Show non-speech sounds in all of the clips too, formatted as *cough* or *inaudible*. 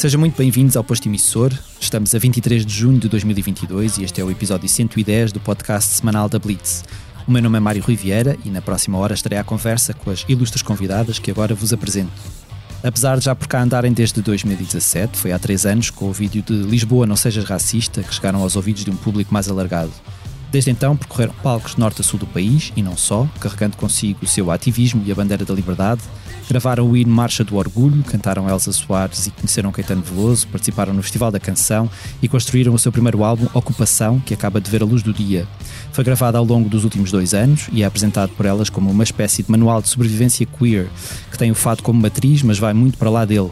Sejam muito bem-vindos ao Posto Emissor. Estamos a 23 de junho de 2022 e este é o episódio 110 do podcast semanal da Blitz. O meu nome é Mário Rui Vieira e na próxima hora estarei à conversa com as ilustres convidadas que agora vos apresento. Apesar de já por cá andarem desde 2017, foi há três anos, com o vídeo de Lisboa Não Sejas Racista, que chegaram aos ouvidos de um público mais alargado. Desde então percorreram palcos norte a sul do país e não só, carregando consigo o seu ativismo e a bandeira da liberdade, Gravaram o hino Marcha do Orgulho, cantaram Elsa Soares e conheceram Caetano Veloso, participaram no Festival da Canção e construíram o seu primeiro álbum Ocupação, que acaba de ver a luz do dia. Foi gravado ao longo dos últimos dois anos e é apresentado por elas como uma espécie de manual de sobrevivência queer, que tem o fado como matriz, mas vai muito para lá dele.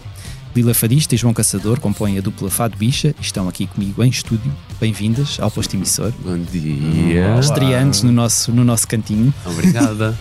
Lila Fadista e João Caçador compõem a dupla Fado Bicha e estão aqui comigo em estúdio. Bem-vindas ao posto emissor. Bom dia. Estreantes no nosso, no nosso cantinho. Obrigada.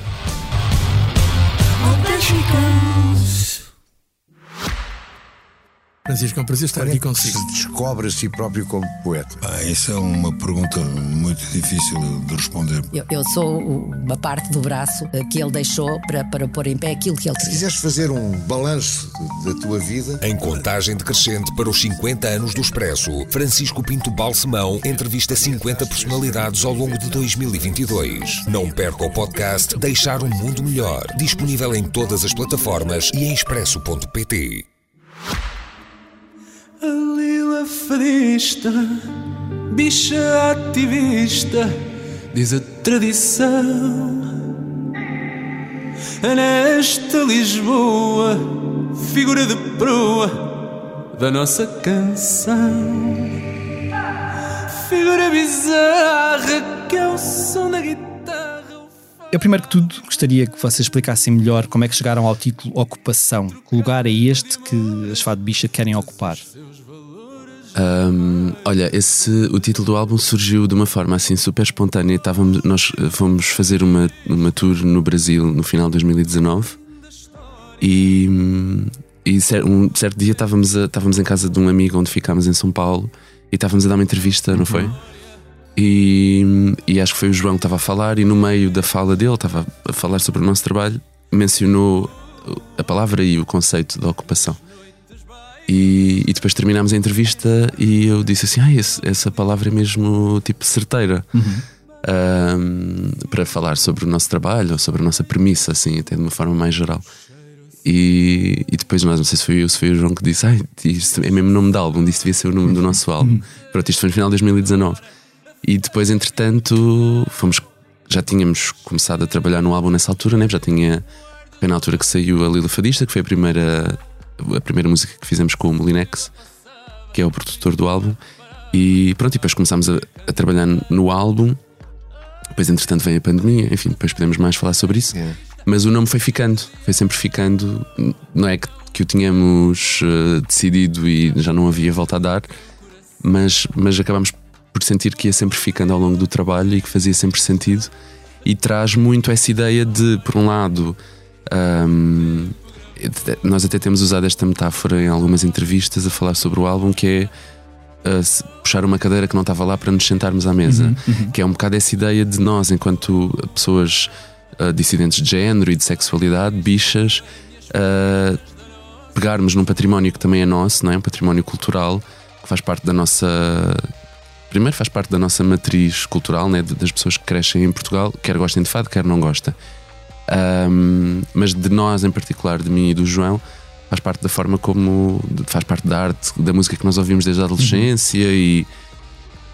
Francisco, é um prazer estar aqui consigo. Se descobre a si próprio como poeta? Ah, essa é uma pergunta muito difícil de responder. Eu, eu sou uma parte do braço que ele deixou para, para pôr em pé aquilo que ele Se queria. quiseres fazer um balanço da tua vida, Em contagem decrescente para os 50 anos do Expresso, Francisco Pinto Balsemão entrevista 50 personalidades ao longo de 2022. Não perca o podcast Deixar um Mundo Melhor, disponível em todas as plataformas e em expresso.pt. A Lila fadista, bicha ativista, diz a tradição. Nesta Lisboa, figura de proa da nossa canção. Figura bizarra que é o som da guitarra. Eu, primeiro que tudo, gostaria que vocês explicassem melhor como é que chegaram ao título Ocupação. Que lugar é este que as Fado Bicha querem ocupar? Ahm, olha, esse, o título do álbum surgiu de uma forma assim super espontânea. Estávamos, nós eh, fomos fazer uma, uma tour no Brasil no final de 2019 e, e um certo dia estávamos, a- estávamos em casa de um amigo onde ficámos em São Paulo e estávamos a dar uma entrevista, não foi? E, hum, e acho que foi o João que estava a falar, e no meio da fala dele, estava a falar sobre o nosso trabalho, mencionou a palavra e o conceito da ocupação. E, e depois terminámos a entrevista e eu disse assim: ah, esse- essa palavra é mesmo tipo certeira Ahm, para falar sobre o nosso trabalho ou sobre a nossa premissa, assim, até de uma forma mais geral. E, e depois, mas não sei se foi eu se foi o João que disse: ah, isto é mesmo o nome do álbum, disse devia ser o nome do nosso álbum. Pronto, isto foi no final de 2019. E depois, entretanto, fomos, já tínhamos começado a trabalhar no álbum nessa altura, né? já tinha. Foi na altura que saiu a Lila Fadista, que foi a primeira, a primeira música que fizemos com o Molinex, que é o produtor do álbum. E pronto, e depois começámos a, a trabalhar no álbum. Depois, entretanto, vem a pandemia, enfim, depois podemos mais falar sobre isso. É. Mas o nome foi ficando, foi sempre ficando. Não é que, que o tínhamos eh, decidido e já não havia volta a dar, mas, mas acabámos por sentir que ia sempre ficando ao longo do trabalho e que fazia sempre sentido. E traz muito essa ideia de, por um lado, ahm, nós até temos usado esta metáfora em algumas entrevistas a falar sobre o álbum, que é se- puxar uma cadeira que não estava lá para nos sentarmos à mesa. Que é um bocado essa ideia de nós, enquanto pessoas ah, dissidentes de género e de sexualidade, bichas, ah, pegarmos num património que também é nosso, não é? Um património cultural que faz parte da nossa. Primeiro faz parte da nossa matriz cultural, né? das pessoas que crescem em Portugal, quer gostem de fado, quer não gostem. Ahm, mas de nós em particular, de mim e do João, faz parte da forma como faz parte da arte, da música que nós ouvimos desde a adolescência e,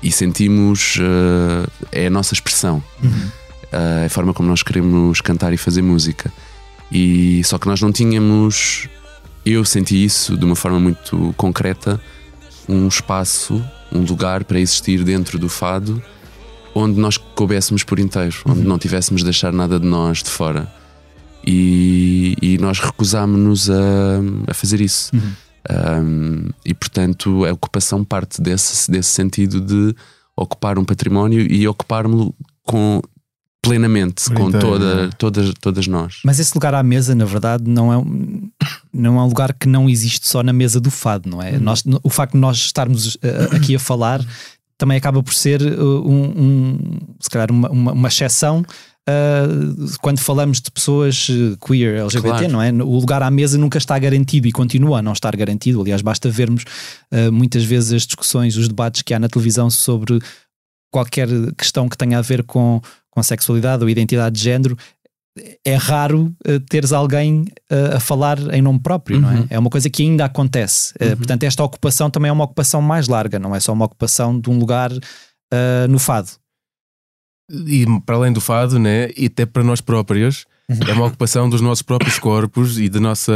e sentimos ah, é a nossa expressão, Ah, é a forma como nós queremos cantar e fazer música. E só que nós não tínhamos, eu senti isso de uma forma muito concreta, um espaço, um lugar para existir dentro do fado onde nós coubéssemos por inteiro, onde não tivéssemos de deixar nada de nós de fora. E, e nós recusámos-nos a, a fazer isso. Um, e portanto, a ocupação parte desse, desse sentido de ocupar um património e ocupar-me com plenamente com Inteiro, toda, é. todas, todas nós. Mas esse lugar à mesa, na verdade, não é, um- não é um lugar que não existe só na mesa do fado, não é? Nós, o facto de nós estarmos uh, aqui a falar também acaba por ser uh, um, um- se calhar uma, uma, uma exceção. uh, quando falamos de pessoas uh, queer, LGBT, Claro. não é? O lugar à mesa nunca está garantido e continua a não estar garantido. Aliás, basta vermos uh, muitas vezes as discussões, os debates que há na televisão sobre qualquer questão que tenha a ver com, com sexualidade ou identidade de género, é raro uh, teres alguém uh, a falar em nome próprio, não é? Uhum. É uma coisa que ainda acontece. Uh, portanto, esta ocupação também é uma ocupação mais larga, não é só uma ocupação de um lugar no fado. E para além do fado, né? E até para nós próprios, é uma ocupação dos nossos próprios corpos e da nossa,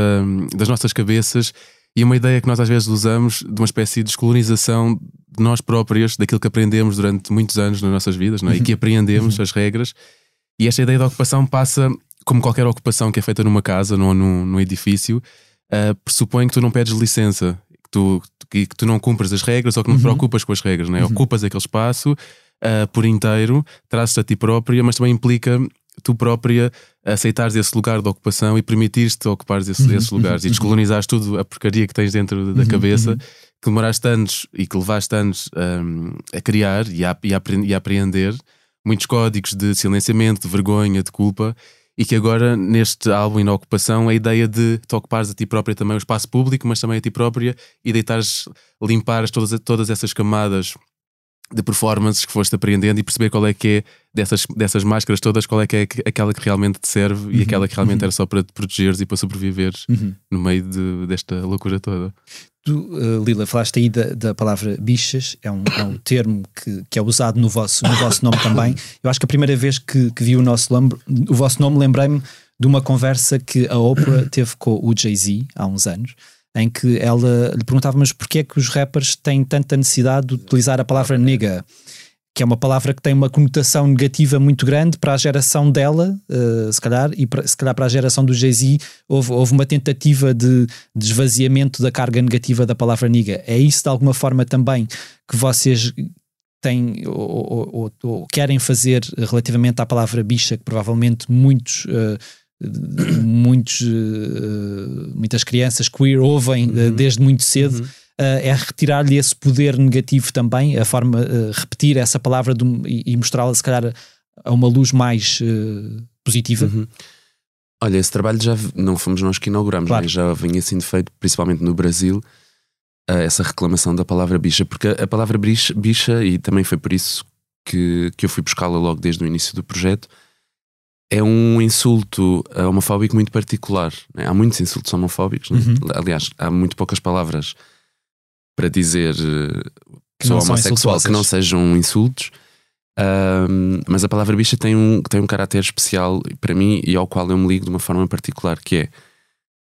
das nossas cabeças. E uma ideia que nós às vezes usamos de uma espécie de descolonização de nós próprios, daquilo que aprendemos durante muitos anos nas nossas vidas, não é? e que apreendemos as regras. E esta ideia da ocupação passa, como qualquer ocupação que é feita numa casa, num, num, num edifício, uh, pressupõe que tu não pedes licença, que tu, que, que tu não cumpres as regras ou que não te preocupas com as regras, não é? Ocupas aquele espaço uh, por inteiro, trazes a ti própria, mas também implica tu própria aceitares esse lugar de ocupação e permitires-te ocupares esse- esses lugares e descolonizares tudo a porcaria que tens dentro da cabeça que demoraste anos e que levaste anos um, a criar e a, e, a, e a apreender muitos códigos de silenciamento, de vergonha, de culpa e que agora neste álbum e na ocupação a ideia de te ocupares a ti própria também o espaço público, mas também a ti própria e deitares, limpares todas, todas essas camadas de performances que foste aprendendo e perceber qual é que é dessas, dessas máscaras todas, qual é que é aquela que realmente te serve e aquela que realmente era só para te protegeres e para sobreviveres no meio de- desta loucura toda. Tu, uh, Lila, falaste aí da, da palavra bichas, é um, é um termo que, que é usado no vosso, no vosso nome também. Eu acho que a primeira vez que, que vi o, nosso o vosso nome, lembrei-me de uma conversa que a Oprah teve com o Jay-Z há uns anos, em que ela lhe perguntava: Mas porquê é que os rappers têm tanta necessidade de utilizar a palavra nigga? Que é uma palavra que tem uma conotação negativa muito grande para a geração dela, uh, se calhar, e para- se calhar para a geração do Jay-Z houve, houve uma tentativa de, de esvaziamento da carga negativa da palavra nigga. É isso de alguma forma também que vocês têm ou, ou- ou- ou querem fazer relativamente à palavra bicha, que provavelmente muitos. uh, *coughs* muitos, uh, muitas crianças queer ouvem uh, desde muito cedo, uh, é retirar-lhe esse poder negativo também, a forma, uh, repetir essa palavra de um- e, mostrá-la se calhar a uma luz mais uh, positiva. Uhum. Olha, esse trabalho já não fomos nós que inauguramos, Claro. né? já vinha sendo feito principalmente no Brasil, eh, essa reclamação da palavra bicha, porque a palavra bicha, bicha e também foi por isso que, que eu fui buscá-la logo desde o início do projeto, é um insulto eh, homofóbico muito particular. né? Há muitos insultos homofóbicos, né? Uhum. aliás, há muito poucas palavras para dizer eh, Que são homossexual que não sejam insultos. Ahm, mas a palavra bicha tem um, tem um caráter especial para mim e ao qual eu me ligo de uma forma particular, que é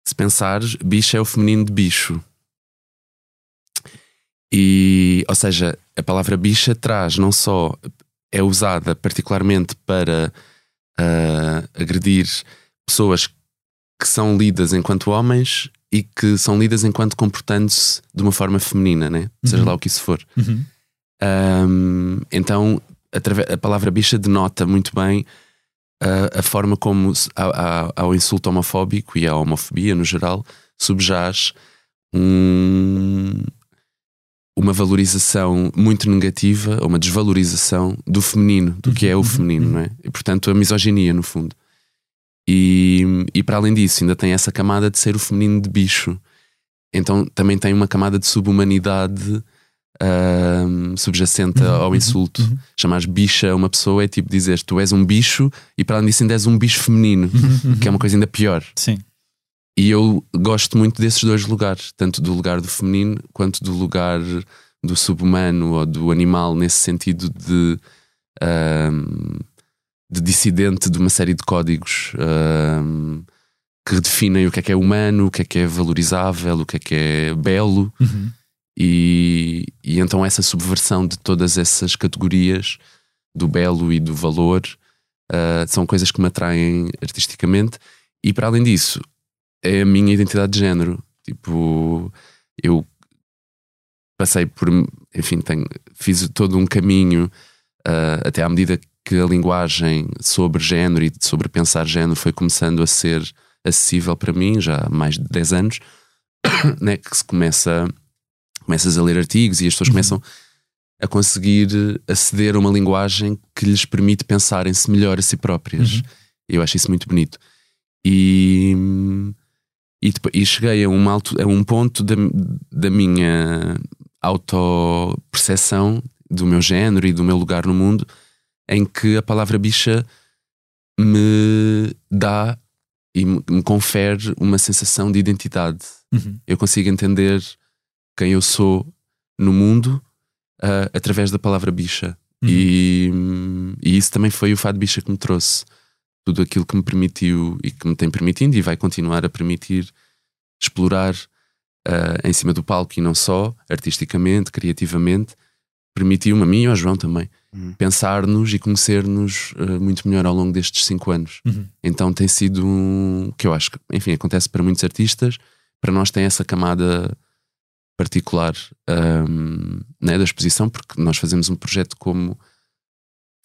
se pensares, bicha é o feminino de bicho. E, ou seja, a palavra bicha traz não só é usada particularmente para ah, agredir pessoas que são lidas enquanto homens e que são lidas enquanto comportando-se de uma forma feminina, né? seja Uhum. lá o que isso for. Uhum. Um, então, a palavra bicha denota muito bem uh, a forma como se- ao, ao- insulto homofóbico e à homofobia no geral subjaz um- uma valorização muito negativa, uma desvalorização do feminino, do que é o feminino, não é? E portanto a misoginia, no fundo. E, e para além disso, ainda tem essa camada de ser o feminino de bicho. Então também tem uma camada de subhumanidade ahm, subjacente ao insulto. Chamares bicha a uma pessoa é tipo dizer tu és um bicho e para além disso ainda és um bicho feminino, que é uma coisa ainda pior. Sim. E eu gosto muito desses dois lugares, tanto do lugar do feminino quanto do lugar do subhumano ou do animal, nesse sentido de, ahm, de dissidente de uma série de códigos ahm, que definem o que é que é humano, o que é que é valorizável, o que é que é belo. Uhum. E, e então essa subversão de todas essas categorias do belo e do valor ah, são coisas que me atraem artisticamente. E para além disso, é a minha identidade de género. Tipo, eu passei por, enfim, tenho, fiz todo um caminho ah, até à medida que a linguagem sobre género e sobre pensar género foi começando a ser acessível para mim já há mais de 10 anos, *coughs* né, que se começa, começas a ler artigos e as pessoas Uhum. começam a conseguir aceder a uma linguagem que lhes permite pensarem-se melhor a si próprias. Uhum. Eu acho isso muito bonito. E, e, e cheguei a um, alto, a um ponto da, da minha autoperceção do meu género e do meu lugar no mundo em que a palavra bicha me dá e me confere uma sensação de identidade. Uhum. Eu consigo entender quem eu sou no mundo ah, através da palavra bicha. Uhum. E, e isso também foi o fado bicha que me trouxe. Tudo aquilo que me permitiu e que me tem permitindo e vai continuar a permitir explorar ah, em cima do palco e não só, artisticamente, criativamente, permitiu-me a mim e ao João também Uhum. pensar-nos e conhecer-nos ah, muito melhor ao longo destes cinco anos. Uhum. Então tem sido um que eu acho que, enfim, acontece para muitos artistas, para nós tem essa camada particular ahm, né, da exposição, porque nós fazemos um projeto como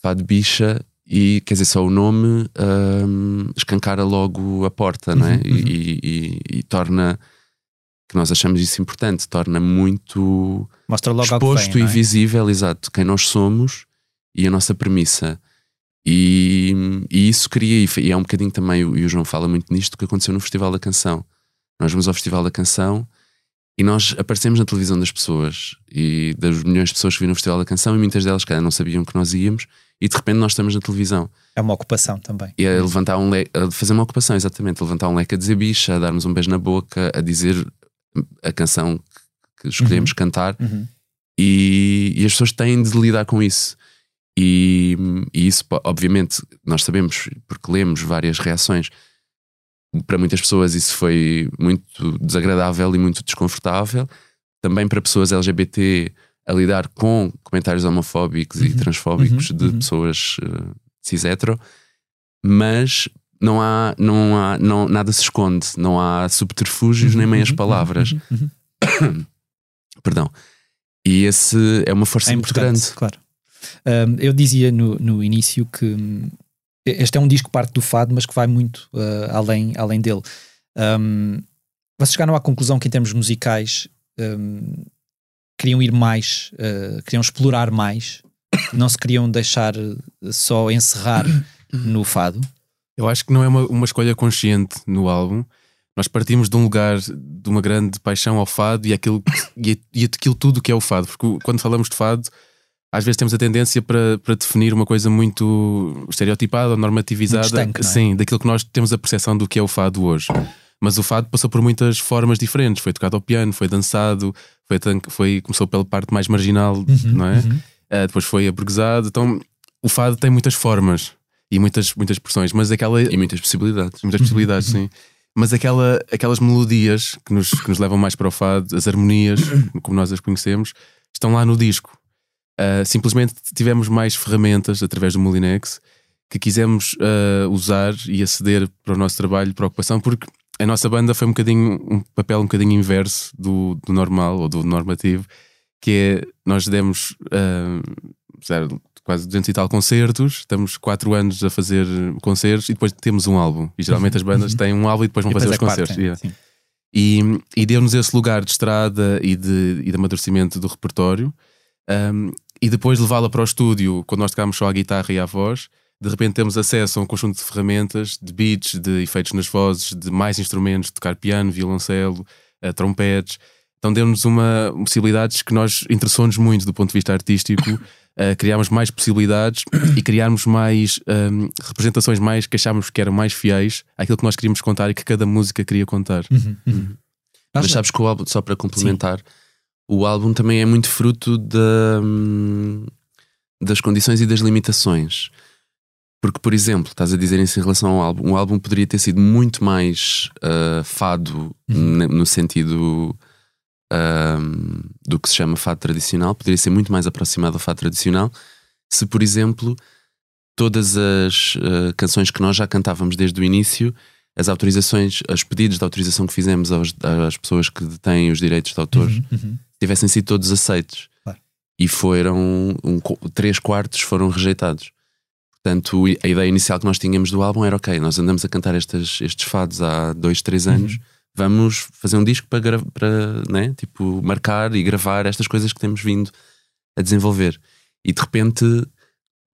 Fado Bicha e quer dizer, só o nome ahm, escancara logo a porta, não é? Uhum, E, e- e- e torna que nós achamos isso importante, torna muito Mostra logo exposto vem, e é? visível, exato, quem nós somos e a nossa premissa. E, e isso cria, e, é um bocadinho também, e o João fala muito nisto, que aconteceu no Festival da Canção. Nós vamos ao Festival da Canção e nós aparecemos na televisão das pessoas e das milhões de pessoas que viram no Festival da Canção e muitas delas, cara, não sabiam que nós íamos e de repente nós estamos na televisão. É uma ocupação também. E a levantar um leque, a fazer uma ocupação, exatamente, a levantar um leque a dizer bicha, a darmos um beijo na boca, a dizer a canção que escolhemos cantar Uhum. e, e as pessoas têm de lidar com isso. E, e isso, obviamente, nós sabemos, porque lemos várias reações. Para muitas pessoas, isso foi muito desagradável e muito desconfortável. Também para pessoas LGBT a lidar com comentários homofóbicos e Uhum, transfóbicos uhum, de uhum. pessoas uh, cis-hetero, mas não há, não há não, nada se esconde, não há subterfúgios nem meias palavras. Uhum, uhum. *coughs* Perdão. E esse é uma força É muito importante, grande. claro. Um, eu dizia no, no início que hum, este é um disco parte do fado, mas que vai muito uh, além, além dele. Um, vocês chegaram à conclusão que, em termos musicais, um, queriam ir mais, uh, queriam explorar mais, não se queriam deixar só encerrar no fado. Eu acho que não é uma, uma escolha consciente no álbum. Nós partimos de um lugar de uma grande paixão ao fado e aquilo, e, e aquilo tudo que é o fado. Porque quando falamos de fado, às vezes temos a tendência para, para definir uma coisa muito estereotipada ou normativizada. Estanque, é? Sim, daquilo que nós temos a percepção do que é o fado hoje. Mas o fado passou por muitas formas diferentes. Foi tocado ao piano, foi dançado, foi, foi, começou pela parte mais marginal, Uhum, não é? Ah, depois foi aburguesado. Então o fado tem muitas formas e muitas, muitas expressões, mas aquela, E muitas possibilidades. muitas possibilidades, sim. Mas aquela, aquelas melodias que nos, que nos levam mais para o fado, as harmonias, *coughs* como nós as conhecemos, estão lá no disco. Ah, simplesmente tivemos mais ferramentas através do Molinex que quisemos ah, usar e aceder para o nosso trabalho, para a ocupação, porque a nossa banda foi um bocadinho um papel um bocadinho inverso do, do normal ou do normativo, que é nós demos zero, quase 200 e tal concertos, estamos 4 anos a fazer concertos e depois temos um álbum. E geralmente as bandas têm um álbum e depois vão E fazer os depois é concertos. partem, Yeah. E, e deu-nos esse lugar de estrada e de, e de amadurecimento do repertório. Um, e depois levá-la para o estúdio, quando nós tocámos só a guitarra e a voz, de repente temos acesso a um conjunto de ferramentas, de beats, de efeitos nas vozes, de mais instrumentos, de tocar piano, violoncelo, eh, trompetes. Então deu-nos uma possibilidades que nós interessou-nos muito do ponto de vista artístico, *coughs* eh, criámos mais possibilidades e criarmos mais um, representações mais que achámos que eram mais fiéis àquilo que nós queríamos contar e que cada música queria contar. Uhum, uhum. Mas sabes que o álbum, só para complementar, o álbum também é muito fruto da, hum, das condições e das limitações. Porque, por exemplo, estás a dizer isso em relação ao álbum, o álbum poderia ter sido muito mais ah, fado Uhum. no sentido ahm, do que se chama fado tradicional, poderia ser muito mais aproximado ao fado tradicional se, por exemplo, todas as ah, canções que nós já cantávamos desde o início, as autorizações, os pedidos de autorização que fizemos aos- às pessoas que detêm os direitos de autor Uhum, uhum. tivessem sido todos aceitos. Claro. E foram um, três quartos foram rejeitados. Portanto, a ideia inicial que nós tínhamos do álbum era: ok, nós andamos a cantar estes, estes fados há dois, três anos, uhum. vamos fazer um disco para, para né, tipo, marcar e gravar estas coisas que temos vindo a desenvolver. E de repente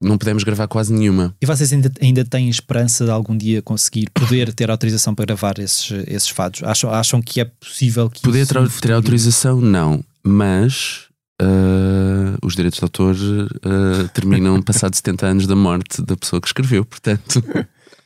não podemos gravar quase nenhuma. E vocês ainda, ainda têm esperança de algum dia conseguir poder ter autorização para gravar esses, esses fados? Acham, acham que é possível que Poder ter, ter autorização, não, mas uh, os direitos de autor uh, terminam passados *laughs* 70 anos da morte da pessoa que escreveu, portanto.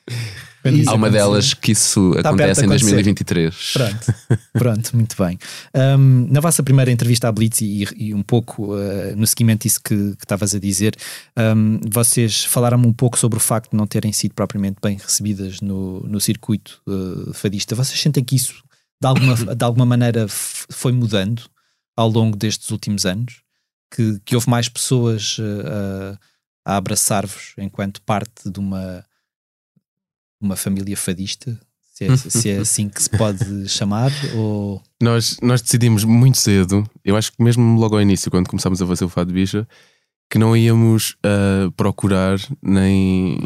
*laughs* Há uma delas que isso Está acontece em 2023. Pronto, *laughs* pronto, muito bem. Um, na vossa primeira entrevista à Blitz e, e um pouco uh, no seguimento disso que, estavas a dizer, um, vocês falaram um pouco sobre o facto de não terem sido propriamente bem recebidas no, no circuito uh, fadista. Vocês sentem que isso de alguma, de alguma maneira foi mudando ao longo destes últimos anos? Que, que houve mais pessoas uh, a abraçar-vos enquanto parte de uma uma família fadista? Se é, *laughs* se é assim que se pode chamar? Ou... Nós, nós decidimos muito cedo, eu acho que mesmo logo ao início, quando começámos a fazer o Fado Bicha, que não íamos uh, procurar nem,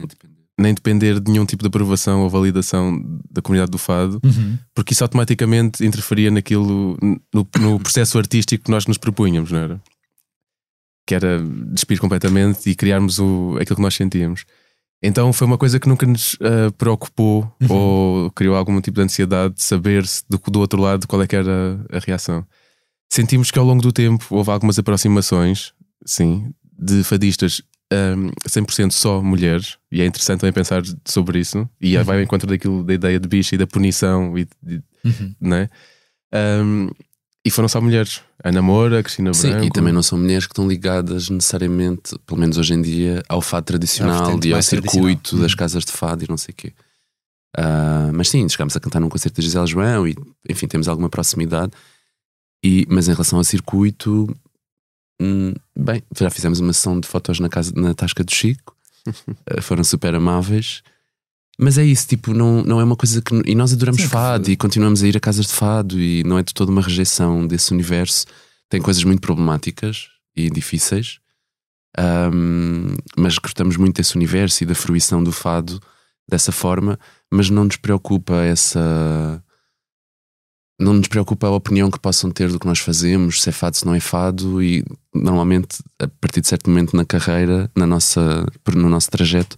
nem depender de nenhum tipo de aprovação ou validação da comunidade do Fado, uhum. porque isso automaticamente interferia naquilo, no, no processo artístico que nós nos propunhamos, não era? Que era despir completamente e criarmos o, aquilo que nós sentíamos. Então foi uma coisa que nunca nos uh, preocupou uhum. ou criou algum tipo de ansiedade de saber do, do outro lado qual é que era a reação. Sentimos que ao longo do tempo houve algumas aproximações, sim, de fadistas um, 100% só mulheres, e é interessante também pensar sobre isso, e uhum. vai ao encontro daquilo da ideia de bicha e da punição, e, de, uhum. né? Um, e foram só mulheres. Ana Moura, Cristina Sim, Branco. e também não são mulheres que estão ligadas necessariamente, pelo menos hoje em dia, ao fado tradicional e ao circuito das casas de fado e não sei o quê. Uh, mas sim, chegámos a cantar num concerto de Gisele João e, enfim, temos alguma proximidade. E, mas em relação ao circuito, hum, bem, já fizemos uma sessão de fotos na, casa, na Tasca do Chico, uh, *laughs* foram super amáveis. Mas é isso, tipo, não, não é uma coisa que. E nós adoramos Sim, fado que... e continuamos a ir a casas de fado e não é de toda uma rejeição desse universo. Tem coisas muito problemáticas e difíceis, um, mas gostamos muito desse universo e da fruição do fado dessa forma, mas não nos preocupa essa. Não nos preocupa a opinião que possam ter do que nós fazemos, se é fado, se não é fado, e normalmente, a partir de certo momento na carreira, na nossa, no nosso trajeto,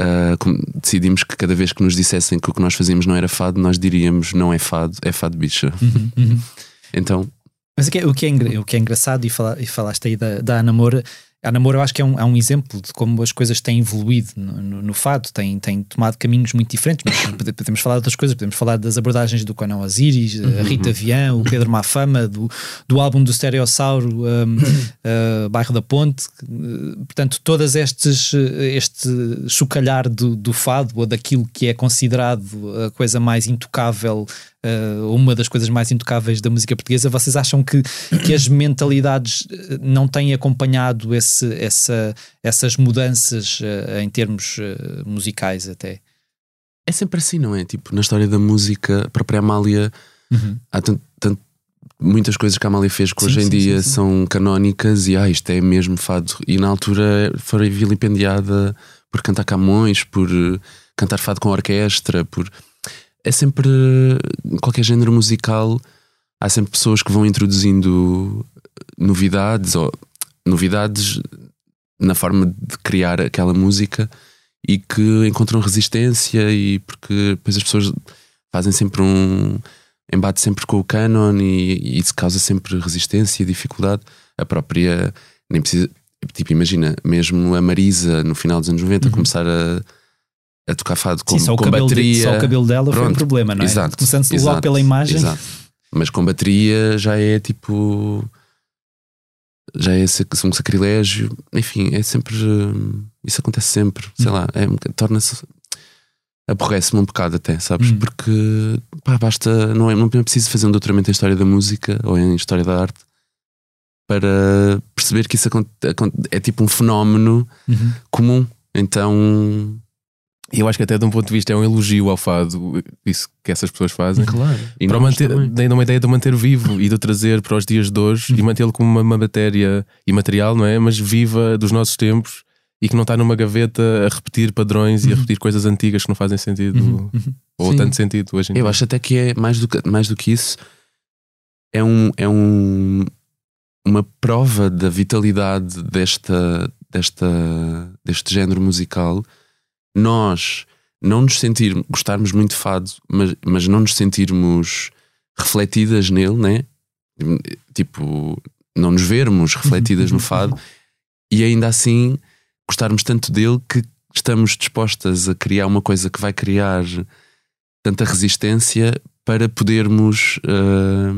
uh, decidimos que cada vez que nos dissessem que o que nós fazíamos não era fado, nós diríamos não é fado, é fado bicha. Uhum, uhum. então. Mas o que é, o que é, o que é engraçado, e, fala, e falaste aí da, da Ana Moura, a Namoro eu acho que é um, é um exemplo de como as coisas têm evoluído no, no, no fado, têm, têm tomado caminhos muito diferentes. podemos falar de outras coisas, podemos falar das abordagens do Conan Osiris, a uhum. Rita Vian, o Pedro Mafama, do, do álbum do Stereossauro, um, uh, *coughs* Bairro da Ponte. Portanto, todas estes, este chocalhar do, do fado ou daquilo que é considerado a coisa mais intocável uh, uma das coisas mais intocáveis da música portuguesa, vocês acham que, que as mentalidades eh, não têm acompanhado esse, essa, essas mudanças uh, em termos uh, musicais até? É sempre assim, não é? Tipo, na história da música, a própria Amália, uhum. há tanto, tanto, muitas coisas que a Amália fez que sim, hoje em sim, dia sim, são canónicas e ah, isto é mesmo fado. E na altura foi vilipendiada por cantar Camões, por cantar fado com orquestra, por é sempre. Em qualquer género musical, há sempre pessoas que vão introduzindo novidades ou novidades na forma de criar aquela música e que encontram resistência e porque depois as pessoas fazem sempre um embate sempre com o canon e, e isso causa sempre resistência e dificuldade a própria nem precisa tipo imagina mesmo a Marisa no final dos anos 90 uhum. começar a a tocar fado com, Sim, só com bateria. De, só o cabelo dela Pronto, foi um problema, não é? Exato, Começando exato, logo pela imagem. Exato. Mas com bateria já é tipo. Já é um sacrilégio. Enfim, é sempre. Isso acontece sempre. Sei hum. lá, é, torna-se. Aborrece-me um bocado até, sabes? Hum. Porque pá, basta. Não é, não é preciso fazer um doutoramento em História da Música ou em História da Arte para perceber que isso é tipo um fenómeno uhum. comum. Então e eu acho que até de um ponto de vista é um elogio ao fado, isso que essas pessoas fazem. Claro. E para manter, dando uma ideia de manter vivo e de trazer para os dias de hoje uhum. e mantê-lo como uma, uma matéria imaterial, não é? Mas viva dos nossos tempos e que não está numa gaveta a repetir padrões e a Uhum. repetir coisas antigas que não fazem sentido Uhum, uhum. ou Sim. tanto sentido hoje em Eu dia. acho até que é mais do que, mais do que isso. É um, é um uma prova da vitalidade desta, desta deste género musical. Nós não nos sentirmos gostarmos muito de fado, mas, mas não nos sentirmos refletidas nele, né? Tipo, não nos vermos refletidas no fado e ainda assim gostarmos tanto dele que estamos dispostas a criar uma coisa que vai criar tanta resistência para podermos ah,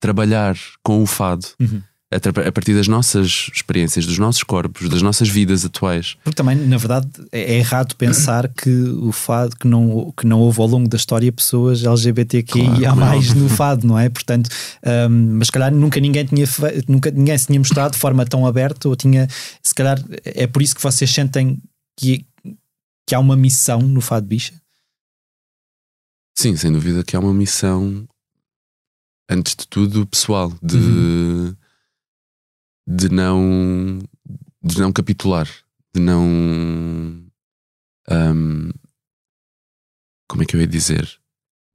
trabalhar com o fado Uhum. A, partir das nossas experiências, dos nossos corpos, das nossas vidas atuais. Porque também, na verdade, é é errado pensar que o fado, que não, que não houve ao longo da história pessoas LGBTQIA Claro, mais no fado, não é? Portanto, hum, mas se calhar nunca ninguém tinha nunca ninguém se tinha mostrado de forma tão aberta, ou tinha, se calhar é por isso que vocês sentem que, que há uma missão no fado bicha. Sim, sem dúvida que há uma missão, antes de tudo, pessoal, de, Uhum. De, não, de não capitular, de não. ahm, como é que eu ia dizer?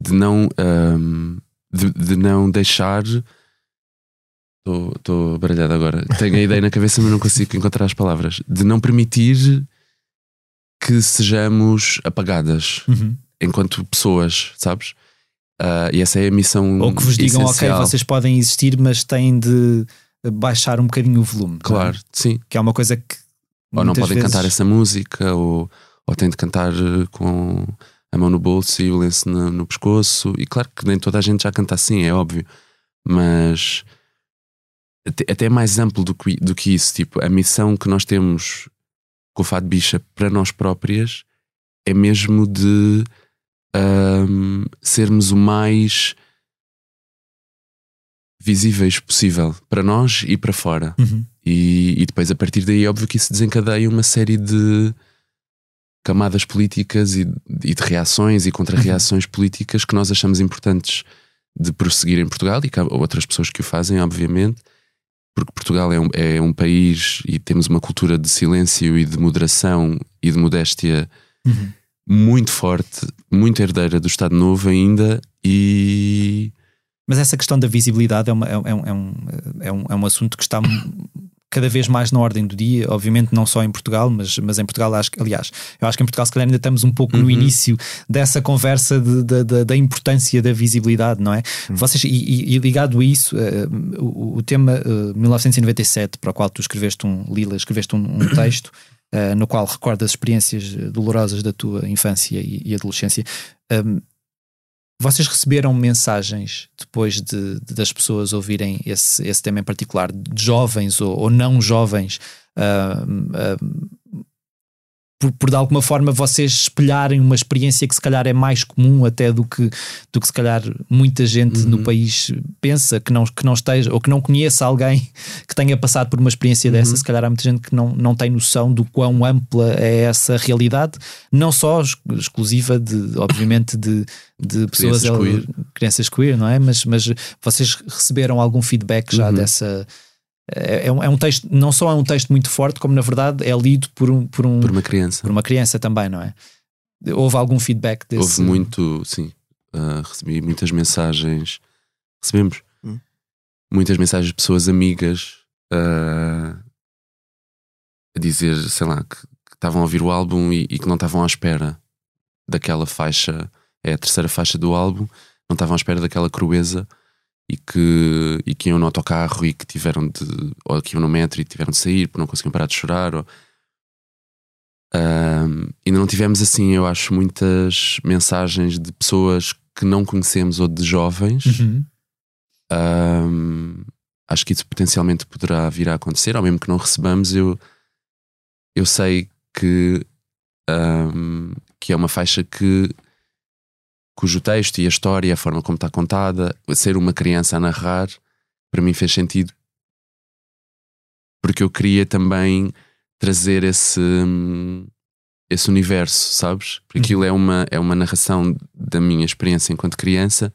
De não. ahm, de, de não deixar. Estou baralhado agora. Tenho a ideia na cabeça, mas não consigo encontrar as palavras. De não permitir que sejamos apagadas enquanto pessoas, sabes? Ah, e essa é a missão. Ou que vos digam, essencial. ok, vocês podem existir, mas têm de baixar um bocadinho o volume. é? Claro, sim. Que é uma coisa que. Ou não podem vezes- cantar essa música, ou, ou têm de cantar eh, com a mão no bolso e o lenço no, no pescoço. E claro que nem toda a gente já canta assim, é óbvio. Mas até, até é mais amplo do que, do que isso. Tipo, a missão que nós temos com o Fado Bicha para nós próprias é mesmo de ahm, sermos o mais visíveis possível para nós e para fora. Uhum. E, e depois, a partir daí, é óbvio que isso desencadeia uma série de camadas políticas e, e de reações e contra-reações políticas que nós achamos importantes de prosseguir em Portugal e que há outras pessoas que o fazem, obviamente, porque Portugal é um, é um país e temos uma cultura de silêncio e de moderação e de modéstia Uhum. muito forte, muito herdeira do Estado Novo ainda e Mas essa questão da visibilidade é, uma- é um- é um, é um, é um, é assunto que está cada vez mais na ordem do dia, obviamente não só em Portugal, mas, mas em Portugal, acho, que- aliás, eu acho que em Portugal se calhar ainda estamos um pouco no Uhum. início dessa conversa de- de- de- da importância da visibilidade, não é? Vocês, e, e- ligado a isso, eh, o, o tema eh, 1997, para o qual tu escreveste um, Lila, escreveste um, um texto eh, no qual recordas experiências dolorosas da tua infância e, e adolescência. Um, vocês receberam mensagens depois de, de- das pessoas ouvirem esse, esse tema em particular, de jovens ou, ou não jovens, ah, ah, por, por de alguma forma vocês espelharem uma experiência que se calhar é mais comum até do que, do que se calhar muita gente no país pensa que não, que não esteja ou que não conheça alguém *laughs* que tenha passado por uma experiência dessa. Se calhar há muita gente que não, não tem noção do quão ampla é essa realidade, não só ex- exclusiva de, obviamente, de, de pessoas Crianças queer. crianças queer, não é? Mas, mas vocês receberam algum feedback já Uhum. dessa. É, é um, é um texto, não só é um texto muito forte, como na verdade é lido por, um, por, um, por uma criança. por uma criança também, não é? Houve algum feedback desse? Houve muito, sim. ah, recebi muitas mensagens. Recebemos Hum. muitas mensagens de pessoas amigas ah, a dizer, sei lá, que, que estavam a ouvir o álbum e, e que não estavam à espera daquela faixa. É a terceira faixa do álbum, não estavam à espera daquela crueza e que, e que iam no autocarro e que tiveram de. ou que iam no metro e tiveram de sair porque não conseguiam parar de chorar. Ou, Ahm, ainda não tivemos assim, eu acho, muitas mensagens de pessoas que não conhecemos ou de jovens. Uhum. Ahm, acho que isso potencialmente poderá vir a acontecer, ou mesmo que não recebamos, eu, eu sei que, ahm, que é uma faixa que cujo texto e a história, a forma como está contada, ser uma criança a narrar, para mim fez sentido porque eu queria também trazer esse, esse universo, sabes? Porque aquilo é uma, é uma narração da minha experiência enquanto criança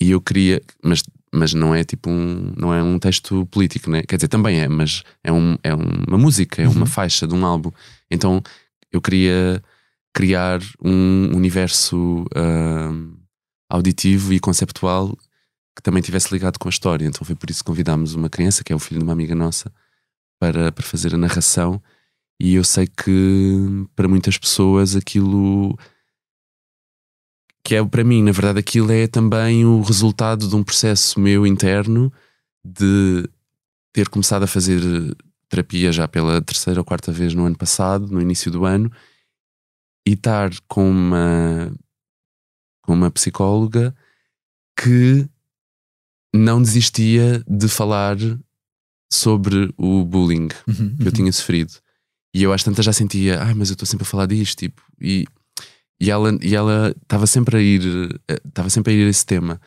e eu queria, mas mas não é tipo um, não é um texto político, né? Quer dizer, também é, mas é, um, é uma música, é uma faixa de um álbum. Então eu queria criar um universo ah, auditivo e conceptual que também tivesse ligado com a história. Então foi por isso que convidámos uma criança, que é o filho de uma amiga nossa, para, para fazer a narração. E eu sei que para muitas pessoas aquilo que é para mim, na verdade, aquilo é também o resultado de um processo meu interno de ter começado a fazer terapia já pela terceira ou quarta vez no ano passado, no início do ano, e estar com uma, com uma psicóloga que não desistia de falar sobre o bullying Uhum, que eu tinha sofrido. E eu às tantas já sentia, ai, mas eu estou sempre a falar disto, tipo, e, e ela e ela estava sempre a ir, eh, estava sempre a ir a esse tema.